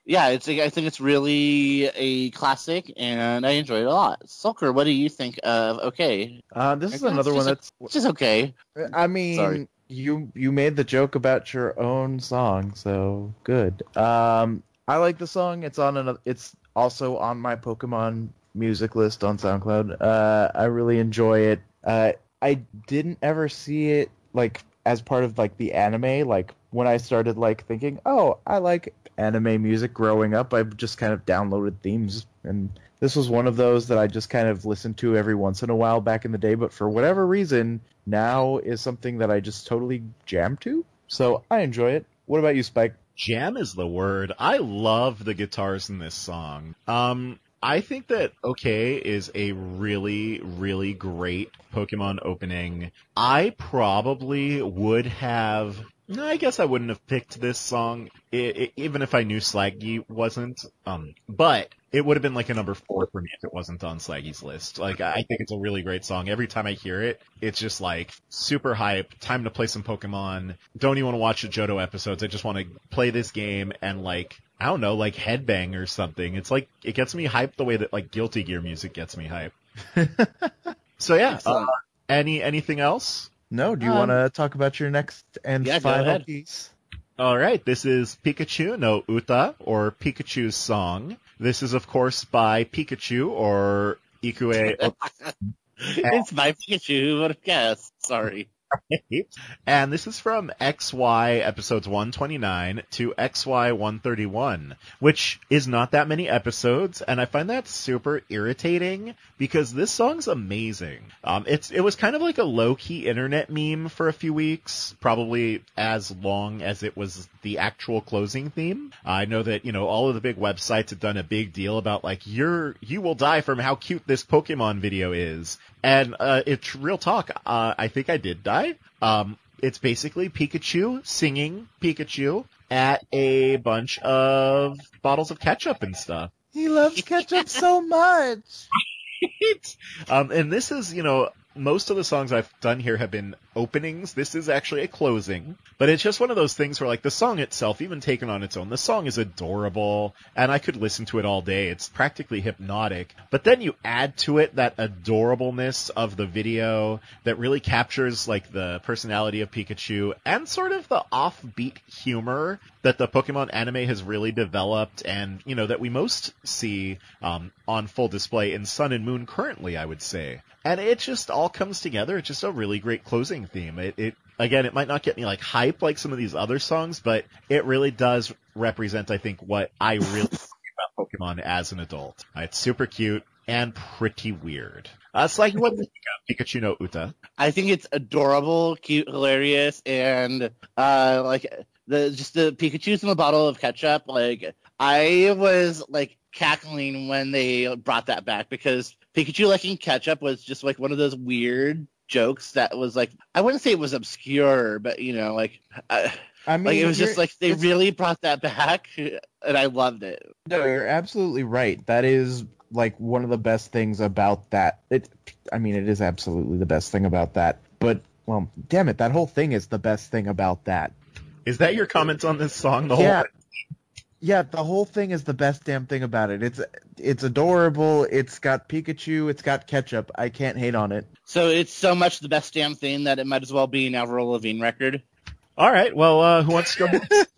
yeah, it's I think it's really a classic, and I enjoy it a lot. Sulker, what do you think of? Okay, Uh, this is It's another one just a- that's. it's just okay. I mean, Sorry. you you made the joke about your own song, so good. Um, I like the song. It's on another. It's also on my Pokemon music list on SoundCloud. Uh, I really enjoy it. Uh, I didn't ever see it like as part of like the anime. Like when I started like thinking, oh, I like anime music growing up. I've just kind of downloaded themes, and this was one of those that I just kind of listened to every once in a while back in the day. But for whatever reason, now is something that I just totally jam to. So I enjoy it. What about you, Spike? Jam is the word. I love the guitars in this song. Um, I think that OK is a really, really great Pokemon opening. I probably would have. No, I guess I wouldn't have picked this song, i i even if I knew Slaggy wasn't. Um, but it would have been like a number four for me if it wasn't on Slaggy's list. Like, I think it's a really great song. Every time I hear it, it's just like super hype. Time to play some Pokemon. Don't even want to watch the Johto episodes. I just want to play this game and like, I don't know, like headbang or something. It's like, it gets me hyped the way that like Guilty Gear music gets me hype. so yeah, uh, any, anything else? No, do you Um, want to talk about your next and yeah, final piece? All right, this is Pikachu no Uta, or Pikachu's song. This is, of course, by Pikachu, or Ikue. it's my Pikachu. Who would have And this is from XY episodes 129 to XY 131, which is not that many episodes, and I find that super irritating because this song's amazing. Um, it's it was kind of like a low key internet meme for a few weeks, probably as long as it was the actual closing theme. I know that you know all of the big websites have done a big deal about like you're you will die from how cute this Pokemon video is, and uh, it's real talk. Uh, I think I did die. Um, it's basically Pikachu singing Pikachu at a bunch of bottles of ketchup and stuff. He loves ketchup so much. um, and this is, you know, most of the songs I've done here have been openings. This is actually a closing, but it's just one of those things where like the song itself, even taken on its own, the song is adorable and I could listen to it all day. It's practically hypnotic, but then you add to it that adorableness of the video that really captures like the personality of Pikachu and sort of the offbeat humor that the Pokemon anime has really developed and, you know, that we most see, um, on full display in Sun and Moon currently, I would say. And it just all comes together. It's just a really great closing theme. It, it again, it might not get me like hype like some of these other songs, but it really does represent, I think, what I really about Pokemon as an adult. It's super cute and pretty weird. Uh, it's like what Pikachu no Uta. I think it's adorable, cute, hilarious, and uh, like the just the Pikachu's in a bottle of ketchup. Like I was like cackling when they brought that back because Pikachu liking ketchup was just like one of those weird jokes that was like I wouldn't say it was obscure, but you know, like I, I mean, like it was just like they really brought that back, and I loved it. No, you're absolutely right. That is like one of the best things about that. It, I mean, it is absolutely the best thing about that. But well, damn it, that whole thing is the best thing about that. Is that your comments on this song? The whole yeah, yeah, the whole thing is the best damn thing about it. It's it's adorable. It's got Pikachu. It's got ketchup. I can't hate on it. So it's so much the best damn thing that it might as well be an Avril Lavigne record. All right. Well, uh, who wants to go? next?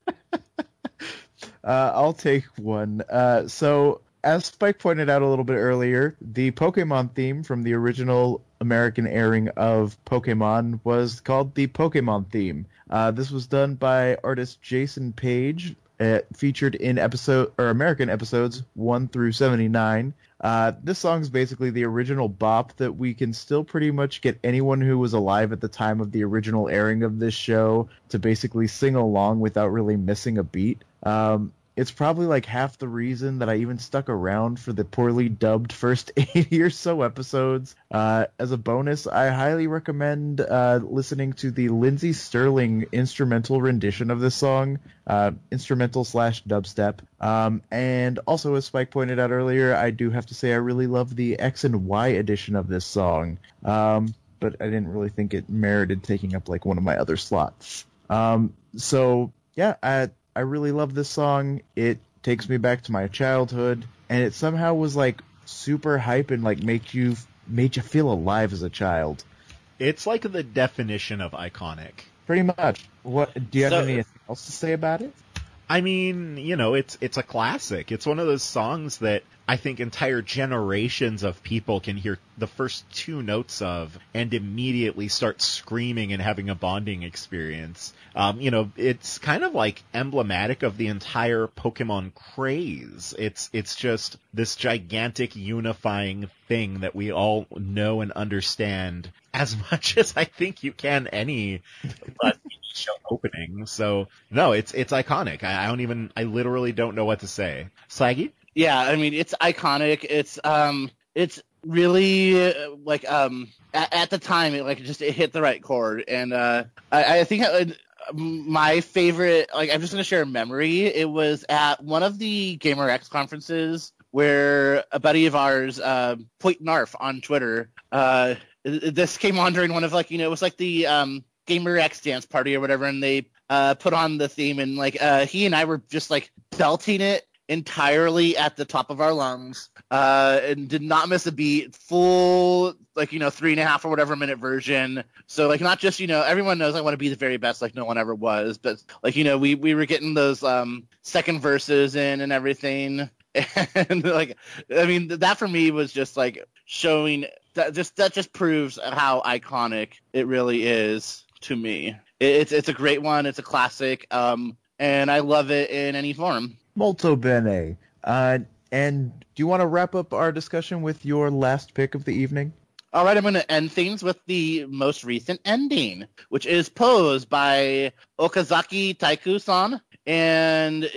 Uh, I'll take one. Uh, so, as Spike pointed out a little bit earlier, the Pokemon theme from the original American airing of Pokemon was called the Pokemon theme. Uh, this was done by artist Jason Paige, uh, featured in episode or American episodes one through seventy nine. Uh, this is basically the original bop that we can still pretty much get anyone who was alive at the time of the original airing of this show to basically sing along without really missing a beat. Um, it's probably like half the reason that I even stuck around for the poorly dubbed first 80 or so episodes. Uh, as a bonus, I highly recommend uh, listening to the Lindsey Stirling instrumental rendition of this song, uh, instrumental slash dubstep. Um, and also, as Spike pointed out earlier, I do have to say I really love the X and Y edition of this song. Um, but I didn't really think it merited taking up like one of my other slots. Um, so yeah, I I really love this song. It takes me back to my childhood, and it somehow was like super hype and like make you made you feel alive as a child. It's like the definition of iconic. Pretty much. What do you have So- anything else to say about it? I mean, you know, it's it's a classic. It's one of those songs that I think entire generations of people can hear the first two notes of and immediately start screaming and having a bonding experience. Um, you know, it's kind of like emblematic of the entire Pokemon craze. It's it's just this gigantic unifying thing that we all know and understand as much as I think you can any uh, show opening. So no, it's it's iconic. I, I don't even I literally don't know what to say. Slaggy? Yeah, I mean it's iconic. It's um, it's really uh, like um, at, at the time it like just it hit the right chord, and uh, I, I think uh, my favorite like I'm just gonna share a memory. It was at one of the GaymerX conferences where a buddy of ours, uh, Point Narf on Twitter, uh, this came on during one of like you know it was like the um GaymerX dance party or whatever, and they uh put on the theme and like uh he and I were just like belting it entirely at the top of our lungs uh and did not miss a beat full like you know three and a half or whatever minute version so like not just you know everyone knows i want to be the very best like no one ever was but like you know we we were getting those um second verses in and everything and like i mean that for me was just like showing that just that just proves how iconic it really is to me. It's it's a great one. It's a classic. Um, and I love it in any form. Molto bene. Uh, and do you want to wrap up our discussion with your last pick of the evening? All right, I'm going to end things with the most recent ending, which is posed by Okazaki Taiiku-san, and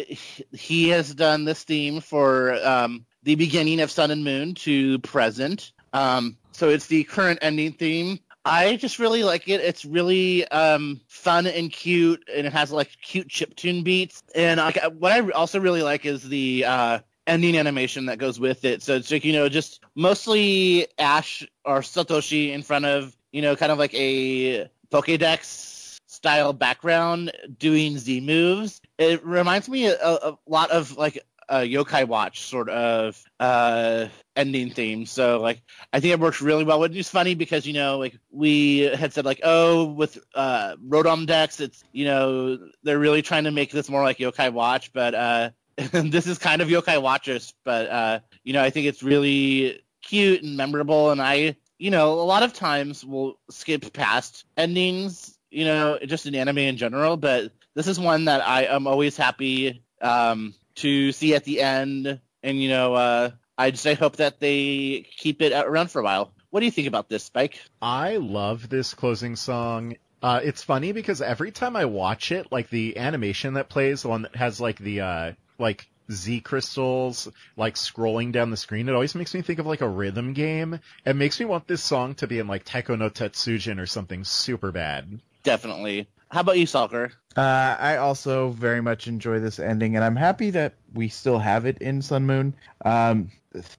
he has done this theme for um, the beginning of Sun and Moon to present. Um, so it's the current ending theme. I just really like it. It's really um, fun and cute, and it has like cute chip tune beats. And I, what I also really like is the uh, ending animation that goes with it. So it's like, you know, just mostly Ash or Satoshi in front of, you know, kind of like a Pokedex style background doing Z moves. It reminds me a, a lot of like a Yokai Watch sort of uh, ending theme. So like I think it works really well. Which is funny because you know like we had said like oh with uh, Rotom Dex it's you know they're really trying to make this more like Yokai Watch, but uh, this is kind of Yokai Watchers, but uh, you know, I think it's really cute and memorable, and I, you know, a lot of times we'll skip past endings, you know, just in anime in general, but this is one that I am always happy um, to see at the end, and you know, uh, I just I hope that they keep it around for a while. What do you think about this, Spike? I love this closing song. Uh, it's funny because every time I watch it, like the animation that plays, the one that has like the uh, like Z crystals like scrolling down the screen, it always makes me think of like a rhythm game. It makes me want this song to be in like Taiko no Tetsujin or something super bad. Definitely. How about you, Sulker? Uh, I also very much enjoy this ending, and I'm happy that we still have it in Sun Moon. Um,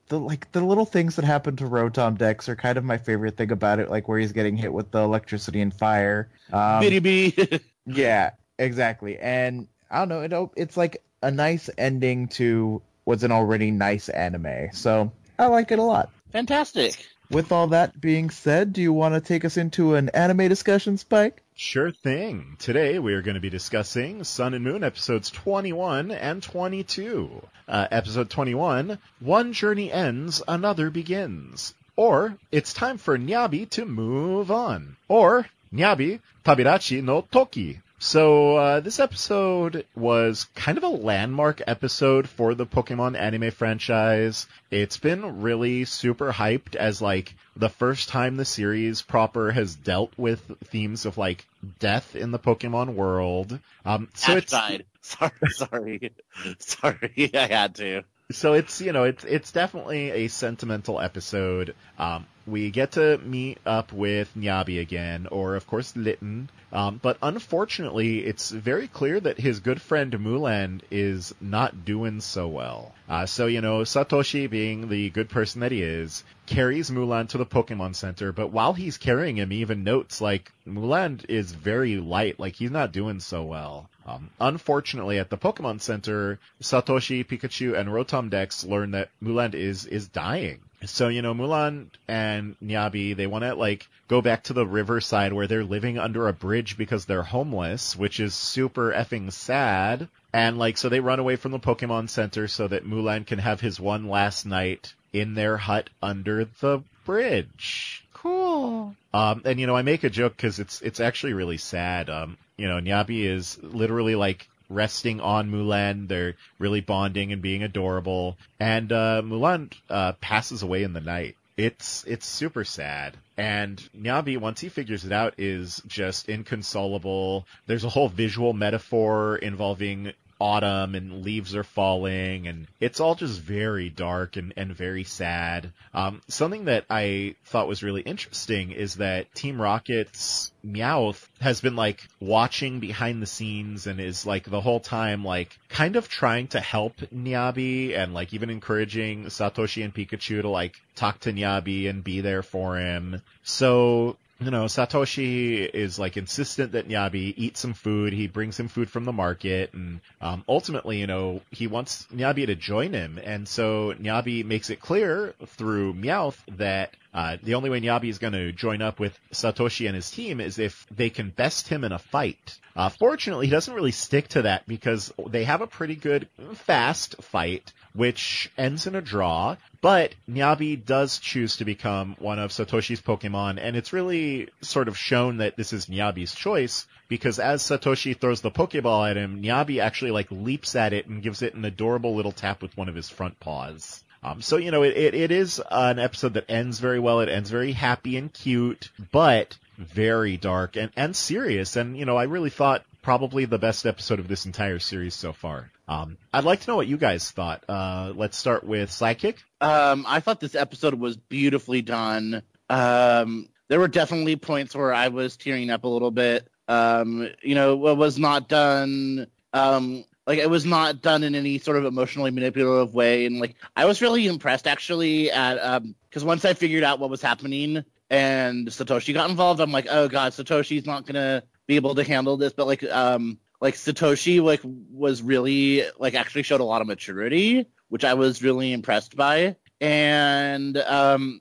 the like the little things that happen to Rotom Dex are kind of my favorite thing about it, like where he's getting hit with the electricity and fire. Um, Bitty B yeah, exactly. And I don't know, it, it's like a nice ending to what's an already nice anime. So I like it a lot. Fantastic. With all that being said, do you want to take us into an anime discussion, Spike? Sure thing. Today we are going to be discussing Sun and Moon episodes 21 and 22. Uh, episode 21, One Journey Ends, Another Begins. Or, It's Time for Nyabi to Move On. Or, Nyabi, Tabidachi no Toki. So uh, this episode was kind of a landmark episode for the Pokemon anime franchise. It's been really super hyped as like the first time the series proper has dealt with themes of like death in the Pokemon world. Um, so Ash it's died. Sorry, sorry, sorry. I had to. so it's you know it's it's definitely a sentimental episode. Um, we get to meet up with Nyabi again, or of course Litten. Um, but unfortunately, it's very clear that his good friend Mulan is not doing so well. Uh, so you know, Satoshi, being the good person that he is, carries Mulan to the Pokemon Center. But while he's carrying him, he even notes like Mulan is very light, like he's not doing so well. Um, unfortunately, at the Pokemon Center, Satoshi, Pikachu, and Rotom Dex learn that Mulan is is dying. So you know, Mulan and Nyabi they want to like go back to the riverside where they're living under a bridge because they're homeless, which is super effing sad. And like, so they run away from the Pokemon Center so that Mulan can have his one last night in their hut under the bridge. Cool. Um, and you know, I make a joke because it's it's actually really sad. Um, you know, Nyabi is literally like resting on Mulan. They're really bonding and being adorable. And uh, Mulan uh, passes away in the night. It's it's super sad. And Nyabi, once he figures it out, is just inconsolable. There's a whole visual metaphor involving autumn and leaves are falling and it's all just very dark and, and very sad. Um, something that I thought was really interesting is that Team Rocket's Meowth has been like watching behind the scenes and is like the whole time like kind of trying to help Nyabi and like even encouraging Satoshi and Pikachu to like talk to Nyabi and be there for him. So you know, Satoshi is like insistent that Nyabi eat some food. He brings him food from the market, and um, ultimately, you know, he wants Nyabi to join him. And so Nyabi makes it clear through Meowth that uh, the only way Nyabi is going to join up with Satoshi and his team is if they can best him in a fight. Uh, fortunately, he doesn't really stick to that because they have a pretty good fast fight, which ends in a draw. but Nyabi does choose to become one of Satoshi's Pokemon, and it's really sort of shown that this is Nyabi's choice, because as Satoshi throws the Pokeball at him, Nyabi actually like leaps at it and gives it an adorable little tap with one of his front paws. Um, so you know, it, it, it is an episode that ends very well. It ends very happy and cute, but very dark and, and serious. And you know, I really thought probably the best episode of this entire series so far. Um, I'd like to know what you guys thought. Uh, let's start with Slykick. Um, I thought this episode was beautifully done. Um, there were definitely points where I was tearing up a little bit. Um, you know, it was not done. Um, like it was not done in any sort of emotionally manipulative way, and like I was really impressed actually at um because once I figured out what was happening and Satoshi got involved, I'm like, oh god, Satoshi's not gonna be able to handle this, but like um like Satoshi like was really like actually showed a lot of maturity, which I was really impressed by. And um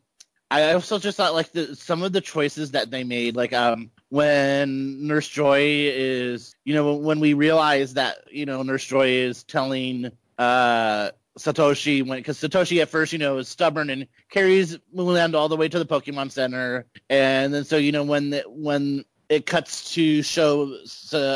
I also just thought like the some of the choices that they made, like um when Nurse Joy is you know when we realize that you know Nurse Joy is telling uh Satoshi when because Satoshi at first you know is stubborn and carries Mulan all the way to the Pokemon Center, and then so you know when the, when it cuts to show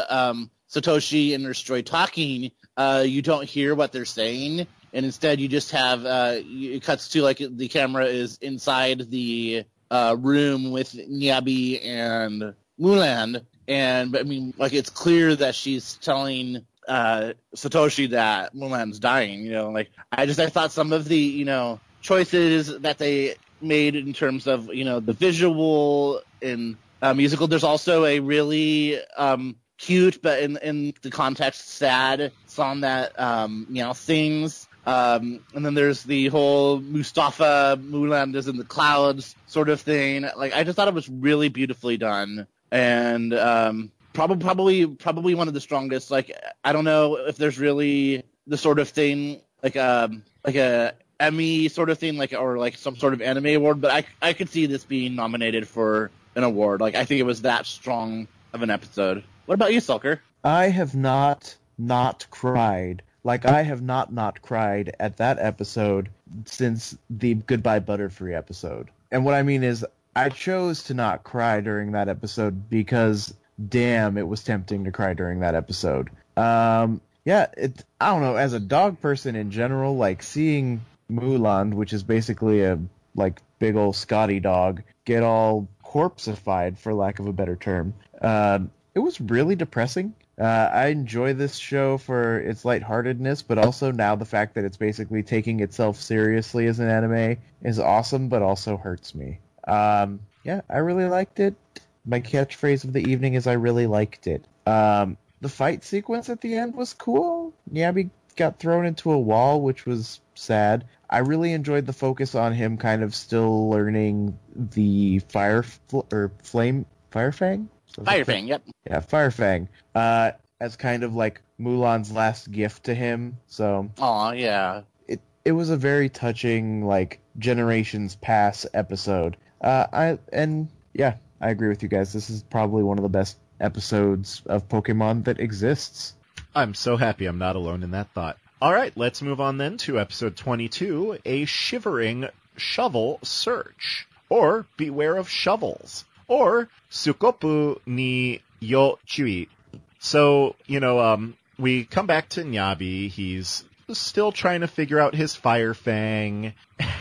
um, Satoshi and Joy talking, uh, you don't hear what they're saying, and instead you just have uh, it cuts to like the camera is inside the uh, room with Nyabi and Mulan, and I mean like it's clear that she's telling uh, Satoshi that Mulan's dying. You know, like I just I thought some of the you know choices that they made in terms of you know the visual and uh, musical. There's also a really um, cute, but in in the context, sad song that um, know sings. Um, and then there's the whole Mustafa Mulan is in the clouds sort of thing. Like I just thought it was really beautifully done, and um, probably probably probably one of the strongest. Like I don't know if there's really the sort of thing like um like a Emmy sort of thing, like or like some sort of anime award, but I I could see this being nominated for an award. Like I think it was that strong of an episode. What about you, Sulker? I have not not cried. Like I have not not cried at that episode since the Goodbye Butterfree episode. And what I mean is I chose to not cry during that episode because damn, it was tempting to cry during that episode. Um yeah, it I don't know, as a dog person in general, like seeing Mulan, which is basically a like big old Scotty dog, get all corpseified for lack of a better term. Um it was really depressing. Uh, I enjoy this show for its lightheartedness, but also now the fact that it's basically taking itself seriously as an anime is awesome, but also hurts me. Um, yeah, I really liked it. My catchphrase of the evening is I really liked it. Um, the fight sequence at the end was cool. Nyabi got thrown into a wall, which was sad. I really enjoyed the focus on him kind of still learning the fire fl- or flame firefang Firefang, yep. Yeah, Firefang. Uh, as kind of like Mulan's last gift to him. So Aw, yeah. it it was a very touching like generations pass episode. Uh, I and yeah, I agree with you guys. This is probably one of the best episodes of Pokemon that exists. I'm so happy I'm not alone in that thought. All right, let's move on then to episode 22, a shivering shovel search, or beware of shovels, or sukopu ni yo chui. So, you know, um, we come back to Nyabi. He's still trying to figure out his fire fang.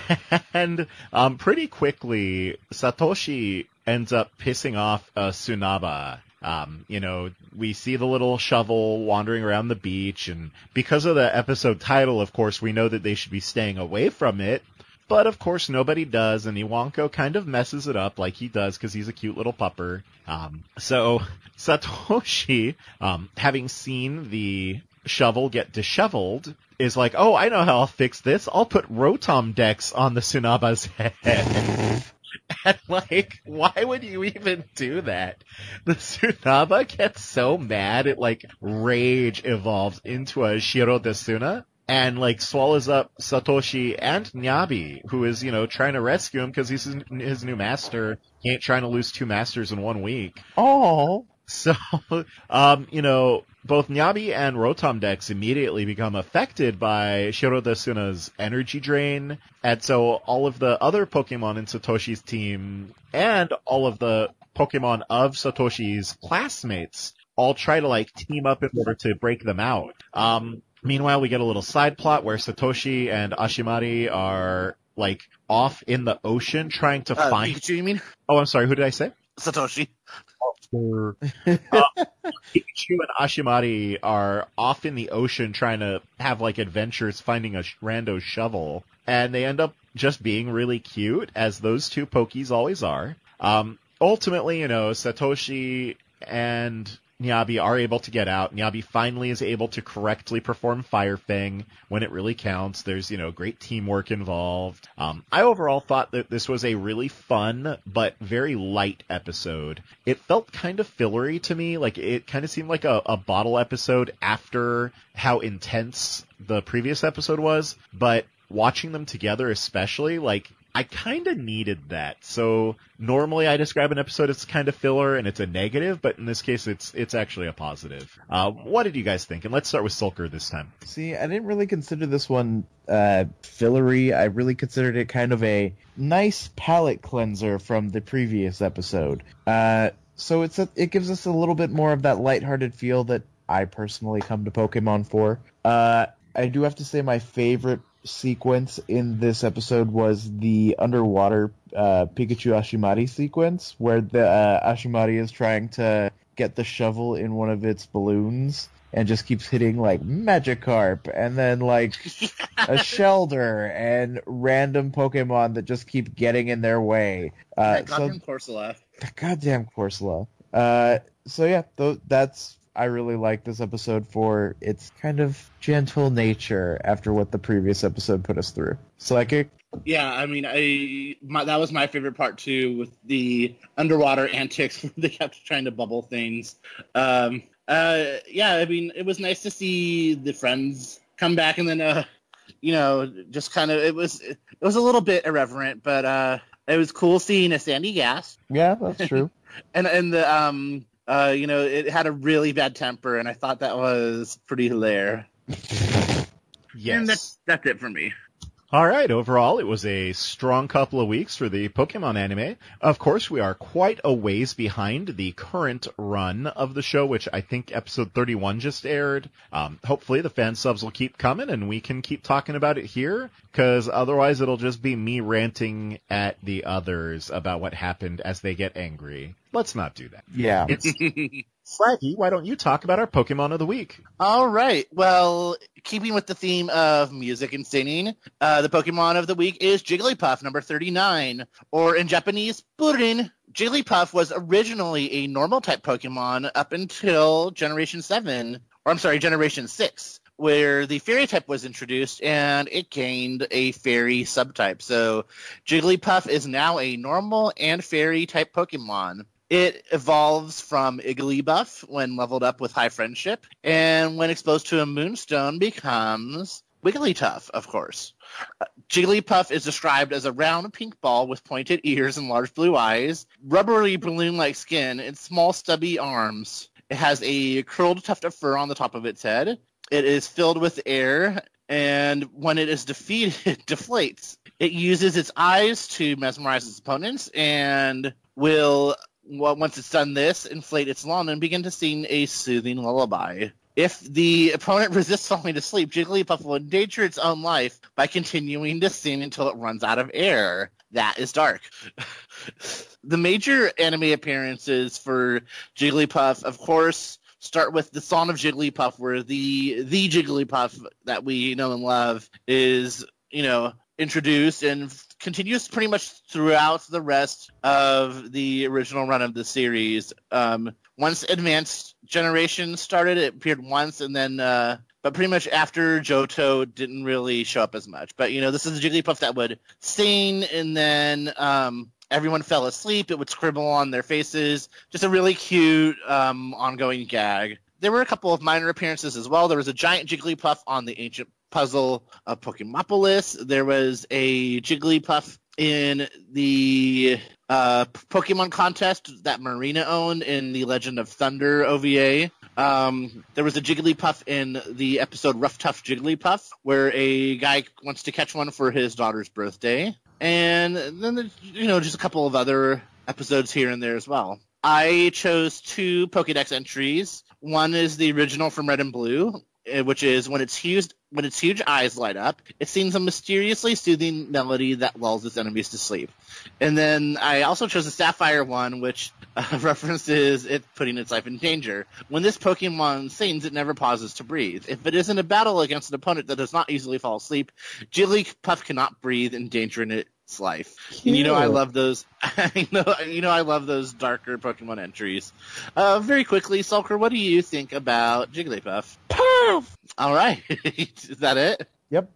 and um, pretty quickly, Satoshi ends up pissing off uh, Tsunaba. Um, you know, we see the little shovel wandering around the beach, and because of the episode title, of course, we know that they should be staying away from it. But of course, nobody does, and Iwanko kind of messes it up like he does because he's a cute little pupper. Um, so Satoshi, um, having seen the shovel get disheveled, is like, "Oh, I know how I'll fix this. I'll put Rotom Dex on the Tsunaba's head." And like, why would you even do that? The Tsunaba gets so mad it like rage evolves into a Shirodesuna and like swallows up Satoshi and Nyabi, who is, you know, trying to rescue him because he's his, his new master. He ain't trying to lose two masters in one week. Oh, So, um, you know, both Nyabi and Rotom Dex immediately become affected by Shirodesuna's energy drain, and so all of the other Pokemon in Satoshi's team and all of the Pokemon of Satoshi's classmates all try to like team up in order to break them out. Um, meanwhile, we get a little side plot where Satoshi and Ashimari are like off in the ocean trying to Uh, find. Pikachu, you mean? Oh, I'm sorry. Who did I say? Satoshi. Uh, Pikachu and Ashimari are off in the ocean trying to have like adventures finding a sh- rando shovel, and they end up just being really cute, as those two Pokies always are. Um, ultimately, you know, Satoshi and Nyabi are able to get out. Nyabi finally is able to correctly perform Fire Fang when it really counts. There's, you know, great teamwork involved. Um, I overall thought that this was a really fun but very light episode. It felt kind of fillery to me. Like it kind of seemed like a, a bottle episode after how intense the previous episode was. But watching them together, especially, like I kind of needed that. So normally I describe an episode as kind of filler and it's a negative, but in this case it's it's actually a positive. Uh, what did you guys think? And let's start with Sulker this time. See, I didn't really consider this one uh, fillery. I really considered it kind of a nice palate cleanser from the previous episode. Uh, so it's a, it gives us a little bit more of that lighthearted feel that I personally come to Pokemon for. Uh, I do have to say my favorite sequence in this episode was the underwater uh, Pikachu Ashimari sequence, where the uh, Ashimari is trying to get the shovel in one of its balloons and just keeps hitting like Magikarp and then like a Shellder and random Pokemon that just keep getting in their way. Uh, That so goddamn Corsola. the goddamn Corsola. Uh, so yeah, th- that's I really like this episode for its kind of gentle nature after what the previous episode put us through. Psychic. Yeah, I mean, I my, that was my favorite part too, with the underwater antics. where they kept trying to bubble things. Um, uh, yeah, I mean, it was nice to see the friends come back, and then, uh, you know, just kind of it was it was a little bit irreverent, but uh, it was cool seeing a Sandygast, Yeah, that's true. and and the um, uh, you know, it had a really bad temper, and I thought that was pretty hilarious. And that's that's it for me. All right. Overall, it was a strong couple of weeks for the Pokemon anime. Of course, we are quite a ways behind the current run of the show, which I think episode 31 just aired. Um, hopefully the fan subs will keep coming and we can keep talking about it here, cause otherwise it'll just be me ranting at the others about what happened as they get angry. Let's not do that. Yeah. It's Flaggy, why don't you talk about our Pokemon of the week? All right. Well, keeping with the theme of music and singing, uh, the Pokemon of the week is Jigglypuff, number 39, or in Japanese, Purin. Jigglypuff was originally a normal type Pokemon up until Generation 7, or I'm sorry, Generation 6, where the Fairy type was introduced and it gained a Fairy subtype. So Jigglypuff is now a normal and Fairy type Pokemon. It evolves from Igglybuff when leveled up with High Friendship, and when exposed to a Moonstone becomes Wigglytuff, of course. Uh, Jigglypuff is described as a round pink ball with pointed ears and large blue eyes, rubbery balloon-like skin, and small stubby arms. It has a curled tuft of fur on the top of its head. It is filled with air, and when it is defeated, it deflates. It uses its eyes to mesmerize its opponents and will once it's done this, inflate its lawn and begin to sing a soothing lullaby. If the opponent resists falling asleep, Jigglypuff will endanger its own life by continuing to sing until it runs out of air. That is dark. the major anime appearances for Jigglypuff, of course, start with the Song of Jigglypuff, where the the Jigglypuff that we know and love is, you know, introduced and continues pretty much throughout the rest of the original run of the series. Um, once Advanced Generation started, it appeared once, and then, uh, but pretty much after Johto didn't really show up as much. But you know, this is a Jigglypuff that would sing, and then um, everyone fell asleep. It would scribble on their faces. Just a really cute um, ongoing gag. There were a couple of minor appearances as well. There was a giant Jigglypuff on the ancient puzzle of Pokemopolis. There was a Jigglypuff in the uh, Pokemon contest that Marina owned in the Legend of Thunder OVA. Um, there was a Jigglypuff in the episode Rough Tough Jigglypuff, where a guy wants to catch one for his daughter's birthday. And then, there's, you know, just a couple of other episodes here and there as well. I chose two Pokedex entries. One is the original from Red and Blue, eh, which is when its huge when its huge eyes light up, it sings a mysteriously soothing melody that lulls its enemies to sleep. And then I also chose the Sapphire one, which uh, references it putting its life in danger. When this Pokemon sings, it never pauses to breathe. If it is in a battle against an opponent that does not easily fall asleep, Jigglypuff cannot breathe, endangering its life. And you know I love those. you know, you know I love those darker Pokemon entries. Uh, very quickly, Sulker, what do you think about Jigglypuff? Poof. All right, is that it? Yep.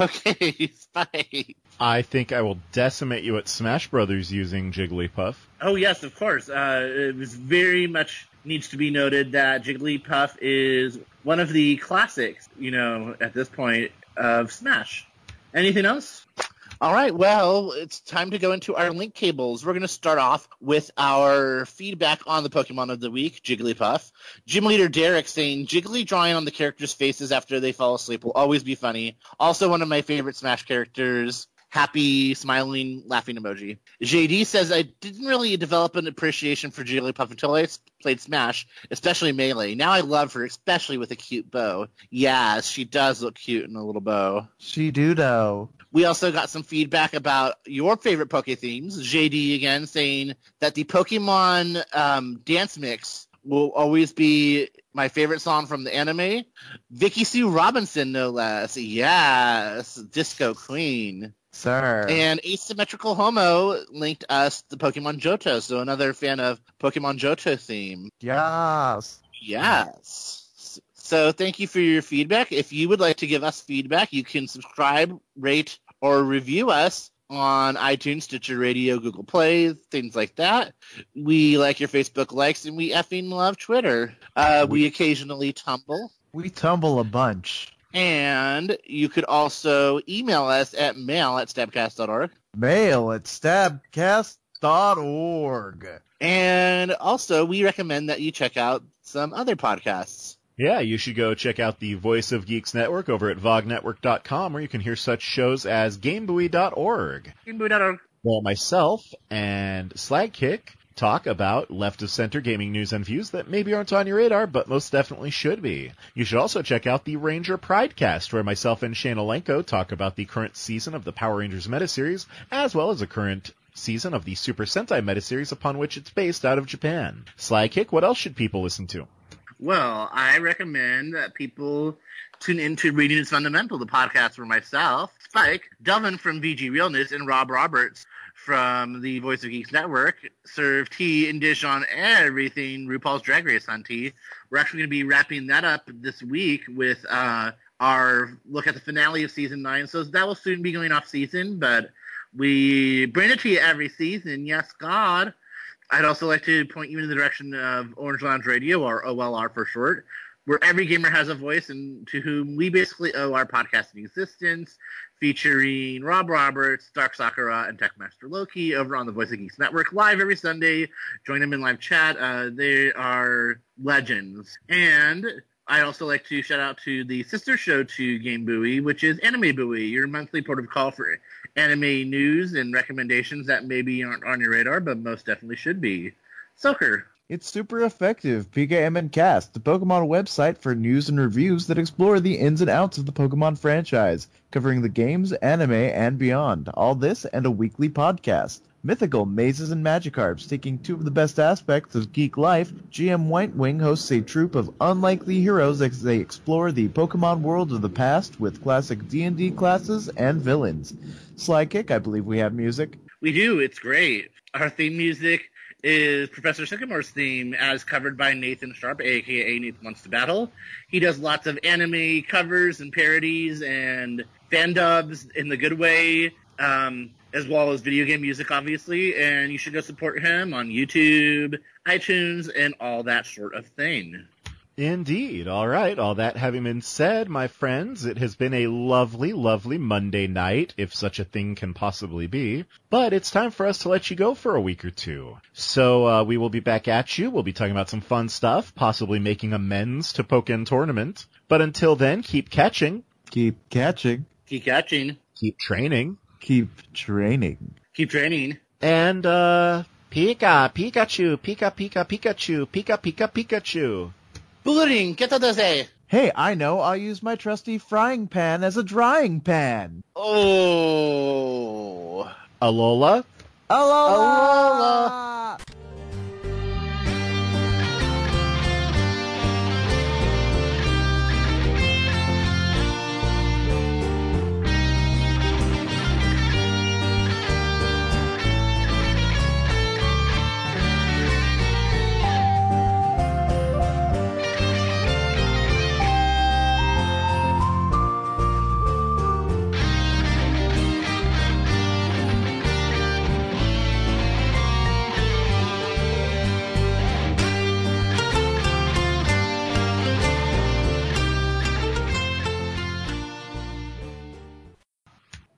Okay, Spike. I think I will decimate you at Smash Brothers using Jigglypuff. Oh yes, of course. Uh, it was very much needs to be noted that Jigglypuff is one of the classics. You know, at this point of Smash. Anything else? All right, well, it's time to go into our link cables. We're going to start off with our feedback on the Pokemon of the week, Jigglypuff. Gym leader Derek saying Jiggly drawing on the characters' faces after they fall asleep will always be funny. Also, one of my favorite Smash characters. Happy, smiling, laughing emoji. JD says, I didn't really develop an appreciation for Jigglypuff until I played Smash, especially Melee. Now I love her, especially with a cute bow. Yes, she does look cute in a little bow. She do know. We also got some feedback about your favorite Poke themes. JD again saying that the Pokemon um, dance mix will always be my favorite song from the anime. Vicki Sue Robinson, no less. Yes, Disco Queen. Sir. And Asymmetrical Homo linked us the Pokemon Johto, so another fan of Pokemon Johto theme. yes. Yes. So thank you for your feedback. If you would like to give us feedback, you can subscribe, rate, or review us on iTunes, Stitcher Radio, Google Play, things like that. We like your Facebook likes, and we effing love Twitter. Uh, we occasionally tumble. We tumble a bunch. And you could also email us at mail at stabcast.org. Mail at stabcast.org. And also, we recommend that you check out some other podcasts. Yeah, you should go check out the Voice of Geeks Network over at vognetwork.com where you can hear such shows as GameBuoy.org. Gameboy.org. Well, myself and Slykick talk about left of center gaming news and views that maybe aren't on your radar, but most definitely should be. You should also check out the Ranger Pridecast, where myself and Shane Alenko talk about the current season of the Power Rangers meta series, as well as the current season of the Super Sentai meta series upon which it's based out of Japan. Slykick, what else should people listen to? Well, I recommend that people tune into Reading is Fundamental, the podcast for myself, Spike, Delvin from VG Realness, and Rob Roberts from the Voice of Geeks Network serve tea and dish on everything RuPaul's Drag Race on tea. We're actually going to be wrapping that up this week with uh, our look at the finale of season nine. So that will soon be going off season, but we bring it to you every season. Yes, God. I'd also like to point you in the direction of Orange Lounge Radio, or OLR for short, where every gamer has a voice and to whom we basically owe our podcasting existence, featuring Rob Roberts, Dark Sakura, and Techmaster Loki over on the Voice of Geeks Network live every Sunday. Join them in live chat. Uh, they are legends. And I'd also like to shout out to the sister show to Game Buoy, which is Anime Buoy, your monthly port of call for anime news and recommendations that maybe aren't on your radar, but most definitely should be. Sulker. It's super effective. PKMN Cast, the Pokemon website for news and reviews that explore the ins and outs of the Pokemon franchise, covering the games, anime, and beyond. All this and a weekly podcast. Mythical, Mazes, and Magikarps, taking two of the best aspects of geek life, GM White Wing hosts a troupe of unlikely heroes as they explore the Pokemon world of the past with classic D&D classes and villains. Slykick, I believe we have music. We do. It's great. Our theme music is Professor Sycamore's theme, as covered by Nathan Sharp, aka Nathan Wants to Battle. He does lots of anime covers and parodies and fan dubs in the good way, um, as well as video game music, obviously. And you should go support him on YouTube, iTunes, and all that sort of thing. Indeed. All right. All that having been said, my friends, it has been a lovely, lovely Monday night, if such a thing can possibly be. But it's time for us to let you go for a week or two. So uh, we will be back at you. We'll be talking about some fun stuff, possibly making amends to Pokken Tournament. But until then, keep catching, Keep catching. Keep catching. keep training, Keep training. Keep training. and uh, Pika, Pikachu, Pika, Pika, Pikachu, Pika, Pika, Pikachu. Bulleting. Get to the Hey, I know. I'll use my trusty frying pan as a drying pan. Oh. Alola, Alola! Alola.